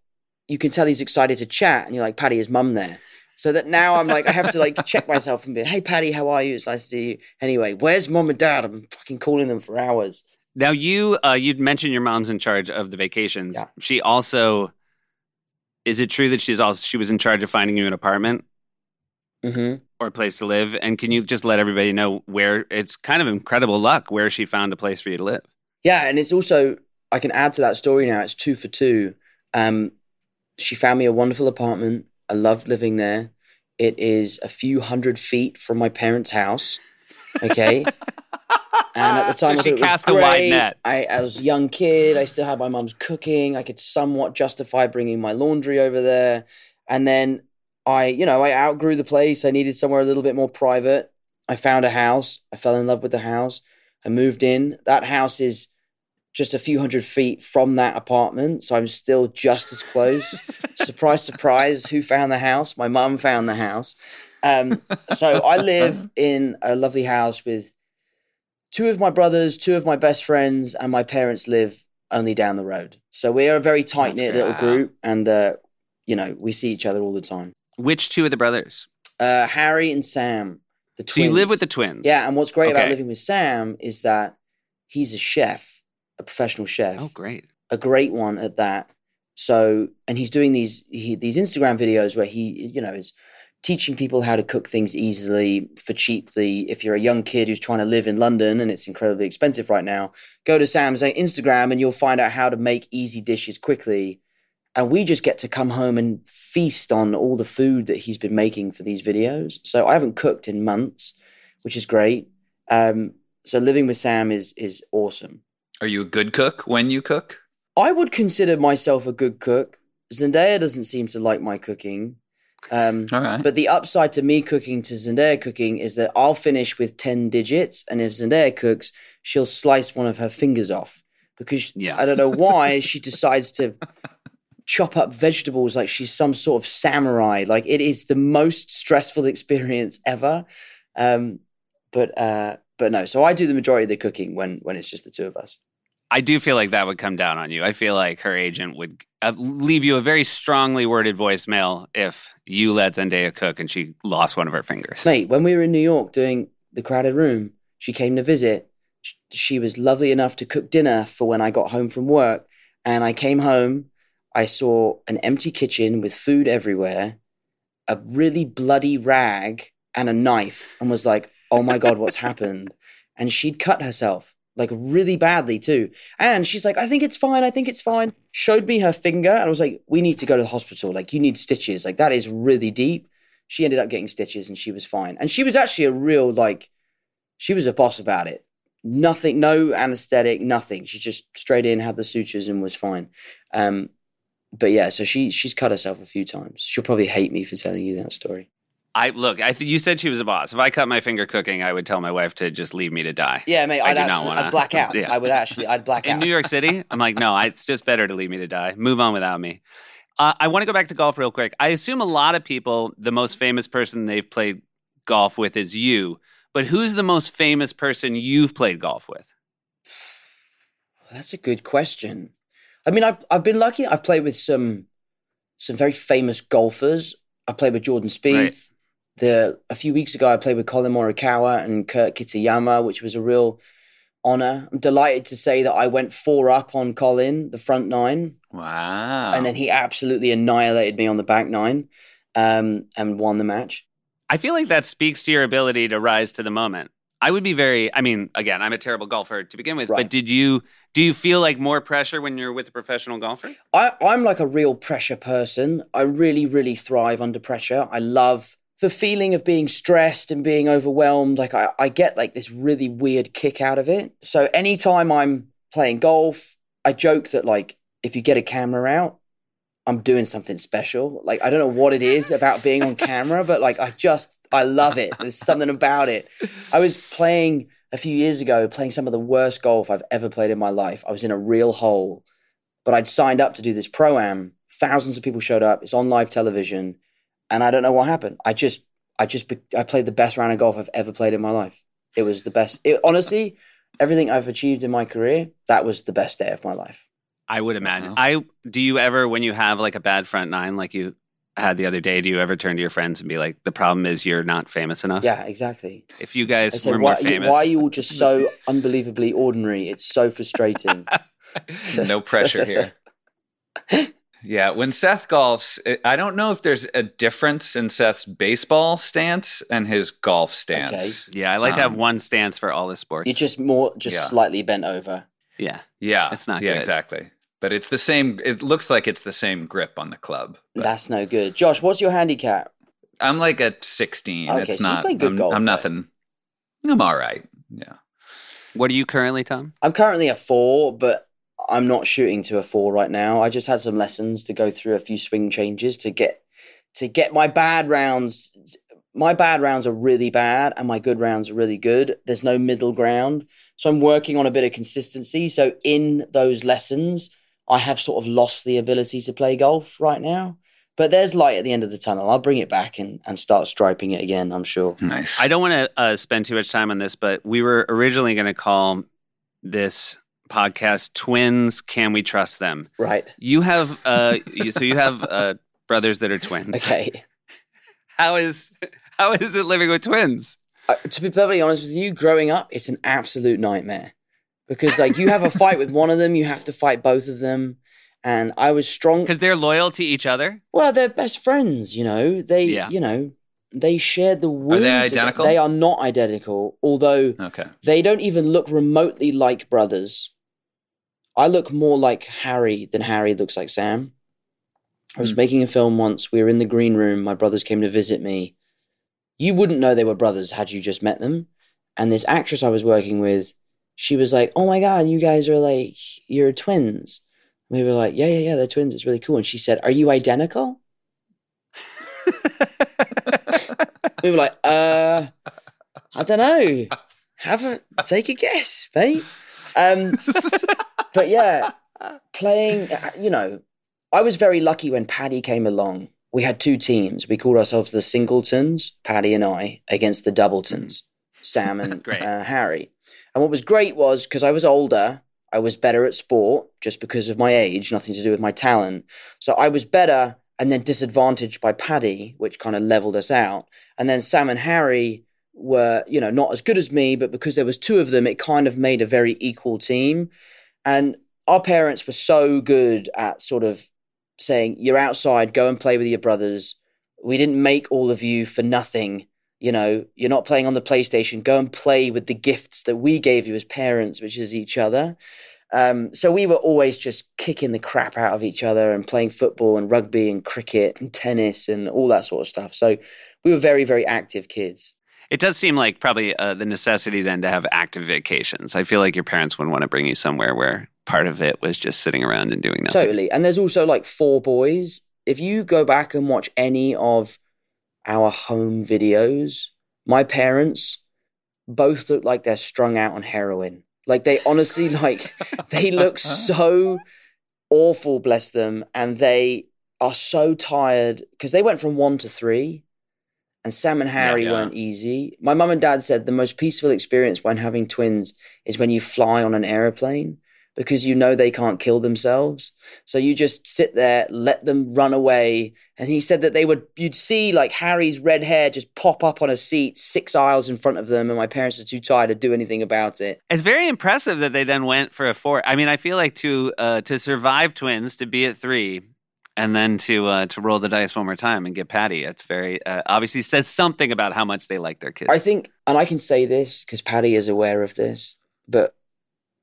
you can tell he's excited to chat. And you're like, Paddy, is mum there? So that now I'm like, I have to like check myself and be, hey, Paddy, how are you? It's nice to see you. Anyway, where's mum and dad? I'm fucking calling them for hours. now you uh you'd mentioned your mom's in charge of the vacations Yeah. she also is it true that she's also she was in charge of finding you an apartment hmm or a place to live. And can you just let everybody know where it's kind of incredible luck where she found a place for you to live? Yeah, and it's also I can add to that story now. It's two for two. Um, she found me a wonderful apartment. I loved living there. It is a few hundred feet from my parents' house. Okay. And at the So time, I she thought it was cast a wide net. I, I was a young kid. I still had my mum's cooking. I could somewhat justify bringing my laundry over there. And then I, you know, I outgrew the place. I needed somewhere a little bit more private. I found a house. I fell in love with the house. I moved in. That house is just a few hundred feet from that apartment. So I'm still just as close. surprise, surprise. Who found the house? My mum found the house. Um, so I live in a lovely house with two of my brothers, two of my best friends, and my parents live only down the road. So we are a very tight knit little group, and uh, you know we see each other all the time. Which two of the brothers? Uh, Harry and Sam, the twins. So you live with the twins? yeah. And what's great about living with Sam is that he's a chef, a professional chef, Oh, great. a great one at that. So, and he's doing these he, these Instagram videos where he, you know, is teaching people how to cook things easily for cheaply. If you're a young kid who's trying to live in London and it's incredibly expensive right now, go to Sam's Instagram and you'll find out how to make easy dishes quickly. And we just get to come home and feast on all the food that he's been making for these videos. So I haven't cooked in months, which is great. Um, so living with Sam is is awesome. Are you a good cook when you cook? I would consider myself a good cook. Zendaya doesn't seem to like my cooking. Um, All right. but the upside to me cooking to Zendaya cooking is that I'll finish with 10 digits. And if Zendaya cooks, she'll slice one of her fingers off because Yeah. I don't know why she decides to chop up vegetables like she's some sort of samurai. Like it is the most stressful experience ever. Um, but, uh, but no, so I do the majority of the cooking when, when it's just the two of us. I do feel like that would come down on you. I feel like her agent would uh, leave you a very strongly worded voicemail if you let Zendaya cook and she lost one of her fingers. Mate, when we were in New York doing the crowded room, she came to visit. She was lovely enough to cook dinner for when I got home from work. And I came home, I saw an empty kitchen with food everywhere, a really bloody rag, and a knife, and was like, oh my God, what's happened? And she'd cut herself, like really badly too. And she's like, I think it's fine. I think it's fine. Showed me her finger, and I was like, we need to go to the hospital. Like, you need stitches. Like, that is really deep she ended up getting stitches and she was fine. And she was actually a real like she was a boss about it. Nothing, no anesthetic, nothing. She just straight in, had the sutures and was fine. Um, but yeah, so she she's cut herself a few times. She'll probably hate me for telling you that story. I look. I th- you said she was a boss. If I cut my finger cooking, I would tell my wife to just leave me to die. Yeah, mate, I I'd, do not wanna- I'd black out. Yeah. I would actually, I'd black out In. New York City, I'm like, no, I, it's just better to leave me to die. Move on without me. Uh, I want to go back to golf real quick. I assume a lot of people, the most famous person they've played golf with is you. But who's the most famous person you've played golf with? That's a good question. I mean, I've I've been lucky. I've played with some some very famous golfers. I played with Jordan Spieth. Right. The a few weeks ago, I played with Collin Morikawa and Kurt Kitayama, which was a real honor. I'm delighted to say that I went four up on Collin, the front nine, Wow. and then he absolutely annihilated me on the back nine, um, and won the match. I feel like that speaks to your ability to rise to the moment. I would be very. I mean, again, I'm a terrible golfer to begin with. Right. But did you do you feel like more pressure when you're with a professional golfer? I, I'm like a real pressure person. I really, really thrive under pressure. I love the feeling of being stressed and being overwhelmed. Like I, I get like this really weird kick out of it. So anytime I'm playing golf, I joke that like if you get a camera out, I'm doing something special. Like I don't know what it is about being on camera, but like I just I love it. There's something about it. I was playing a few years ago, playing some of the worst golf I've ever played in my life. I was in a real hole, but I'd signed up to do this pro am. Thousands of people showed up. It's on live television, and I don't know what happened. I just, I just, I played the best round of golf I've ever played in my life. It was the best. It, honestly, everything I've achieved in my career, that was the best day of my life. I would imagine. Wow. I do you ever when you have like a bad front nine like you had the other day, do you ever turn to your friends and be like, the problem is you're not famous enough? Yeah, exactly. If you guys said, were why, more famous. why are you all just so unbelievably ordinary? It's so frustrating. no pressure here. Yeah, when Seth golfs, I don't know if there's a difference in Seth's baseball stance and his golf stance. Yeah, I like to have Um, one stance for all the sports. You're just more, just Yeah. slightly bent over. yeah. Yeah, It's not Yeah, good. exactly. But it's the same. It looks like it's the same grip on the club. but- That's no good. Josh, what's your handicap? I'm like a 16. Okay, it's so you not. play good I'm, golf, I'm then. nothing. I'm all right. Yeah. What are you currently, Tom? I'm currently a four, but I'm not shooting to a four right now. I just had some lessons to go through a few swing changes to get to get my bad rounds. My bad rounds are really bad, and my good rounds are really good. There's no middle ground, so I'm working on a bit of consistency. So in those lessons, I have sort of lost the ability to play golf right now. But there's light at the end of the tunnel. I'll bring it back and, and start striping it again. I'm sure. Nice. I don't want to uh, spend too much time on this, but we were originally going to call this podcast "Twins." Can we trust them? Right. You have, uh, you, so you have uh, brothers that are twins. Okay. How is how is it living with twins? uh, to be perfectly honest with you, growing up, it's an absolute nightmare because like you have a fight with one of them, you have to fight both of them, and I was strong. Because they're loyal to each other. Well, they're best friends, you know. They, Yeah. you know, they shared the wound. together. identical? They are not identical, although okay. they don't even look remotely like brothers. I look more like Harry than Harry looks like Sam. I was Hmm. making a film once. We were in the green room. My brothers came to visit me. You wouldn't know they were brothers had you just met them. And this actress I was working with, she was like, "Oh my god, you guys are like you're twins." We were like, "Yeah, yeah, yeah, they're twins. It's really cool." And she said, "Are you identical?" We were like, "Uh, I don't know. Have a take a guess, mate." Um, but yeah, playing, you know, I was very lucky when Paddy came along. We had two teams. We called ourselves the Singletons, Paddy and I, against the Doubletons, Sam and uh, Harry. And what was great was because I was older, I was better at sport just because of my age, nothing to do with my talent. So I was better and then disadvantaged by Paddy, which kind of leveled us out. And then Sam and Harry were, you know, not as good as me, but because there was two of them, it kind of made a very equal team. And our parents were so good at sort of saying, "You're outside, go and play with your brothers. We didn't make all of you for nothing. You know, you're not playing on the PlayStation. Go and play with the gifts that we gave you as parents, which is each other." Um, so we were always just kicking the crap out of each other and playing football and rugby and cricket and tennis and all that sort of stuff. So we were very, very active kids. It does seem like probably uh, the necessity then to have active vacations. I feel like your parents wouldn't want to bring you somewhere where part of it was just sitting around and doing nothing. Totally. And there's also like four boys. If you go back and watch any of our home videos, my parents both look like they're strung out on heroin. Like they honestly like they look so awful, bless them, and they are so tired because they went from one to three, and Sam and Harry yeah. weren't easy. My mum and dad said the most peaceful experience when having twins is when you fly on an aeroplane because you know they can't kill themselves. So you just sit there, let them run away. And he said that they would, you'd see like Harry's red hair just pop up on a seat six aisles in front of them, and my parents are too tired to do anything about it. It's very impressive that they then went for a four. I mean, I feel like to uh, to survive twins, to be at three, and then to uh, to roll the dice one more time and get Paddy. It's very uh, obviously says something about how much they like their kids. I think, and I can say this because Paddy is aware of this, but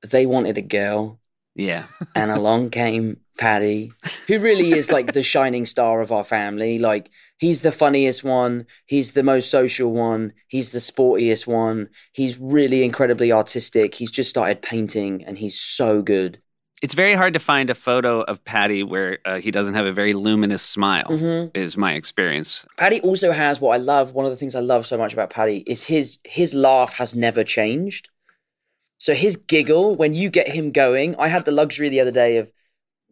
they wanted a girl, yeah, and along came Paddy, who really is like the shining star of our family. Like he's the funniest one, he's the most social one, he's the sportiest one. He's really incredibly artistic. He's just started painting, and he's so good. It's very hard to find a photo of Paddy where uh, he doesn't have a very luminous smile. Mhm. Is my experience. Paddy also has what I love. One of the things I love so much about Paddy is his his laugh has never changed. So his giggle when you get him going. I had the luxury the other day of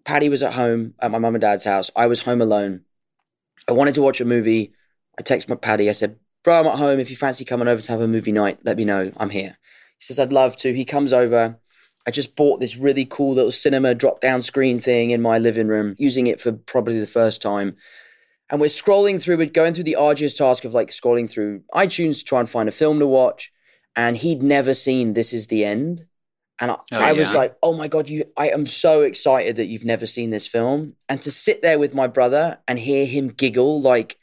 Paddy was at home at my mum and dad's house. I was home alone. I wanted to watch a movie. I text my Paddy. I said, "Bro, I'm at home. If you fancy coming over to have a movie night, let me know. I'm here." He says, "I'd love to." He comes over. I just bought this really cool little cinema drop down screen thing in my living room, using it for probably the first time. And we're scrolling through, we're going through the arduous task of like scrolling through iTunes to try and find a film to watch. And he'd never seen This Is the End. And I, Oh, I was yeah? like, oh my God, you I am so excited that you've never seen this film. And to sit there with my brother and hear him giggle like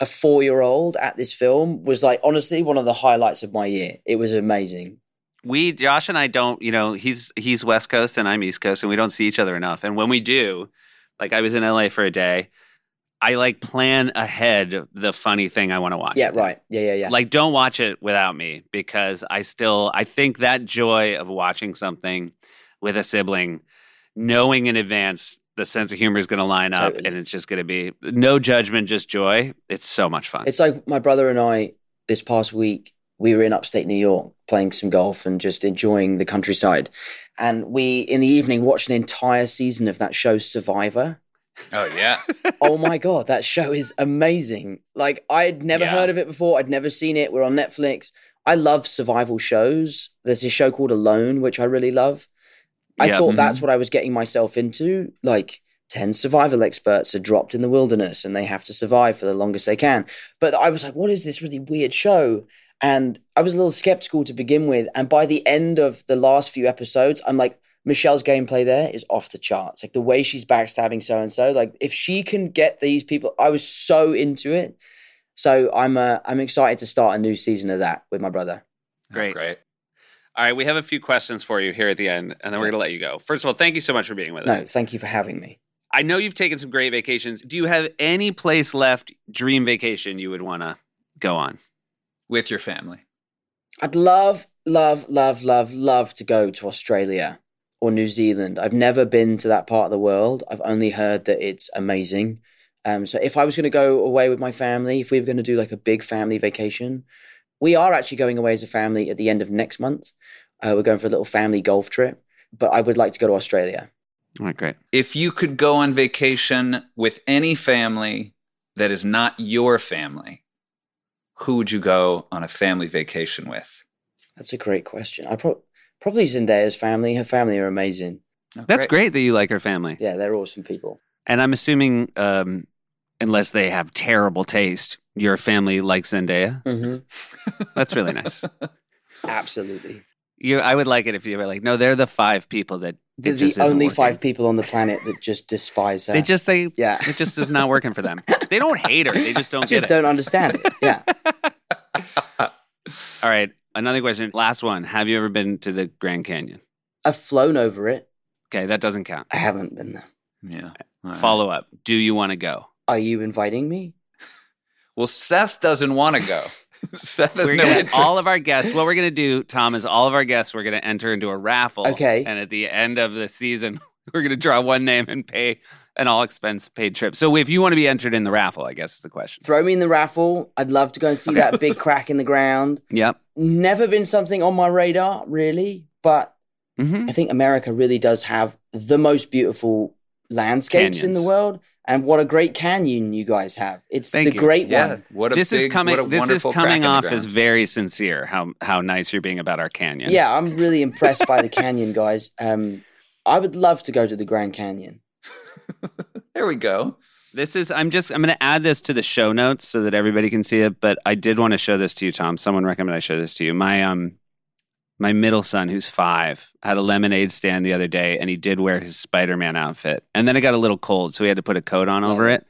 a four year old at this film was like honestly one of the highlights of my year. It was amazing. We Josh and I don't, you know, he's he's West Coast and I'm East Coast, and we don't see each other enough. And when we do, like I was in LA for a day, I like plan ahead the funny thing I want to watch. Yeah, right. Yeah, yeah, yeah. Like, don't watch it without me because I still, I think that joy of watching something with a sibling, knowing in advance the sense of humor is going to line up Totally. and it's just going to be no judgment, just joy. It's so much fun. It's like my brother and I this past week. We were in upstate New York playing some golf and just enjoying the countryside. And we, in the evening, watched an entire season of that show, Survivor. Oh yeah. oh my god, that show is amazing. Like I'd never Yeah. heard of it before. I'd never seen it. We're on Netflix. I love survival shows. There's a show called Alone, which I really love. I Yeah. thought that's mm-hmm. what I was getting myself into. Like 10 survival experts are dropped in the wilderness and they have to survive for the longest they can. But I was like, what is this really weird show? And I was a little skeptical to begin with. And by the end of the last few episodes, I'm like, Michelle's gameplay there is off the charts. Like the way she's backstabbing so and so. Like if she can get these people, I was so into it. So I'm uh, I'm excited to start a new season of that with my brother. Great. Great. All right, we have a few questions for you here at the end, and then we're going to let you go. First of all, thank you so much for being with us. No, us. thank you for having me. I know you've taken some great vacations. Do you have any place left, dream vacation, you would want to go on? With your family. I'd love, love, love, love, love to go to Australia or New Zealand. I've never been to that part of the world. I've only heard that it's amazing. Um, so if I was going to go away with my family, if we were going to do like a big family vacation, we are actually going away as a family at the end of next month. Uh, we're going for a little family golf trip, but I would like to go to Australia. All right, great. If you could go on vacation with any family that is not your family, who would you go on a family vacation with? That's a great question. I pro- probably Zendaya's family. Her family are amazing. Oh, That's great that you like her family. Yeah, they're awesome people. And I'm assuming, um, unless they have terrible taste, your family likes Zendaya. hmm That's really nice. Absolutely. You, I would like it if you were like, no, they're the five people that They're the only working. five people on the planet that just despise her. They just they yeah. it just is not working for them. They don't hate her. They just don't just get don't understand it. Yeah. All right, another question. Last one. Have you ever been to the Grand Canyon? I've flown over it. Okay, that doesn't count. I haven't been there. Yeah. All right. Follow up. Do you want to go? Are you inviting me? Well, Seth doesn't want to go. Seth has We're no interest. all of our guests. What we're gonna do, Tom, is all of our guests. We're gonna enter into a raffle. Okay. And at the end of the season, we're gonna draw one name and pay an all expense paid trip. So if you want to be entered in the raffle, I guess is the question. Throw me in the raffle. I'd love to go and see that big crack in the ground. Yep. Never been something on my radar, really. But hmm I think America really does have the most beautiful landscapes in the world. And what a great canyon you guys have. It's Thank the you. great Yeah. one. What a This is big- coming. what a This is coming off as very sincere. How how nice you're being about our canyon. Yeah, I'm really impressed by the canyon, guys. Um, I would love to go to the Grand Canyon. There we go. This is. I'm just. I'm going to add this to the show notes so that everybody can see it. But I did want to show this to you, Tom. Someone recommended I show this to you. My um, my middle son, who's five, had a lemonade stand the other day, and he did wear his Spider-Man outfit. And then it got a little cold, so he had to put a coat on over it.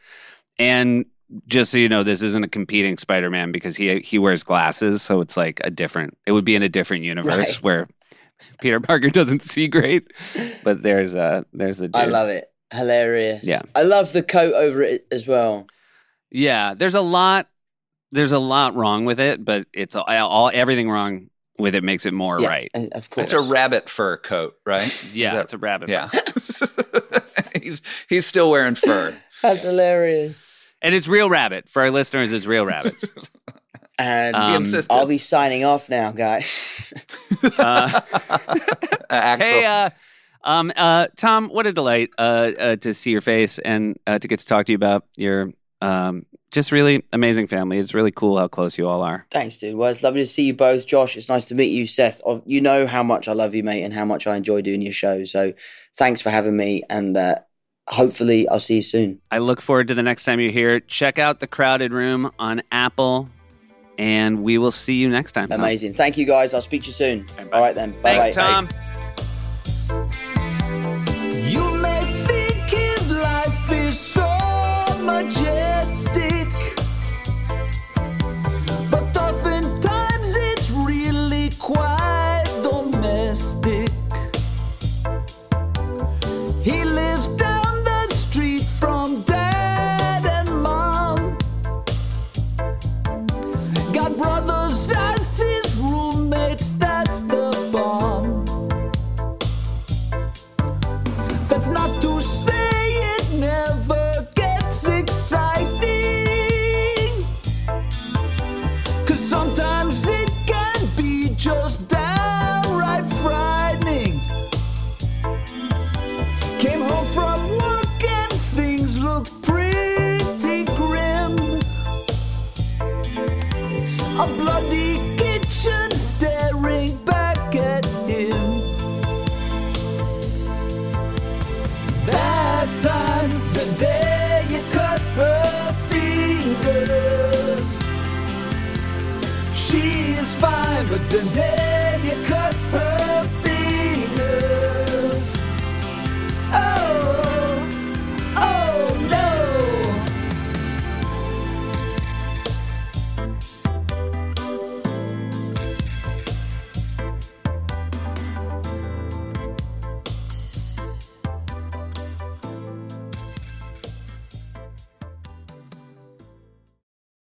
And just so you know, this isn't a competing Spider-Man because he he wears glasses, so it's like a different. It would be in a different universe Right. where Peter Parker doesn't see great. But there's a there's the. Dude. I love it. Hilarious. Yeah. I love the coat over it as well. Yeah, there's a lot. There's a lot wrong with it, but it's all, all everything wrong with it makes it more yeah, right. Of course. It's a rabbit fur coat, right? Yeah, Is that- it's a rabbit. yeah. he's he's still wearing fur. That's hilarious. and it's real rabbit for our listeners. It's real rabbit. And Um. I'll be signing off now, guys. Uh, Axel. hey, uh, um, uh, Tom, what a delight uh, uh, to see your face and uh, to get to talk to you about your um, just really amazing family. It's really cool how close you all are. Thanks, dude. Well, it's lovely to see you both. Josh, it's nice to meet you. Seth, you know how much I love you, mate, and how much I enjoy doing your show. So thanks for having me. And uh, hopefully, I'll see you soon. I look forward to the next time you're here. Check out the Crowded Room on Apple, and we will see you next time. Amazing. Thank you, guys. I'll speak to you soon. Okay, bye. All right, then. Bye Thanks, bye. Tom. You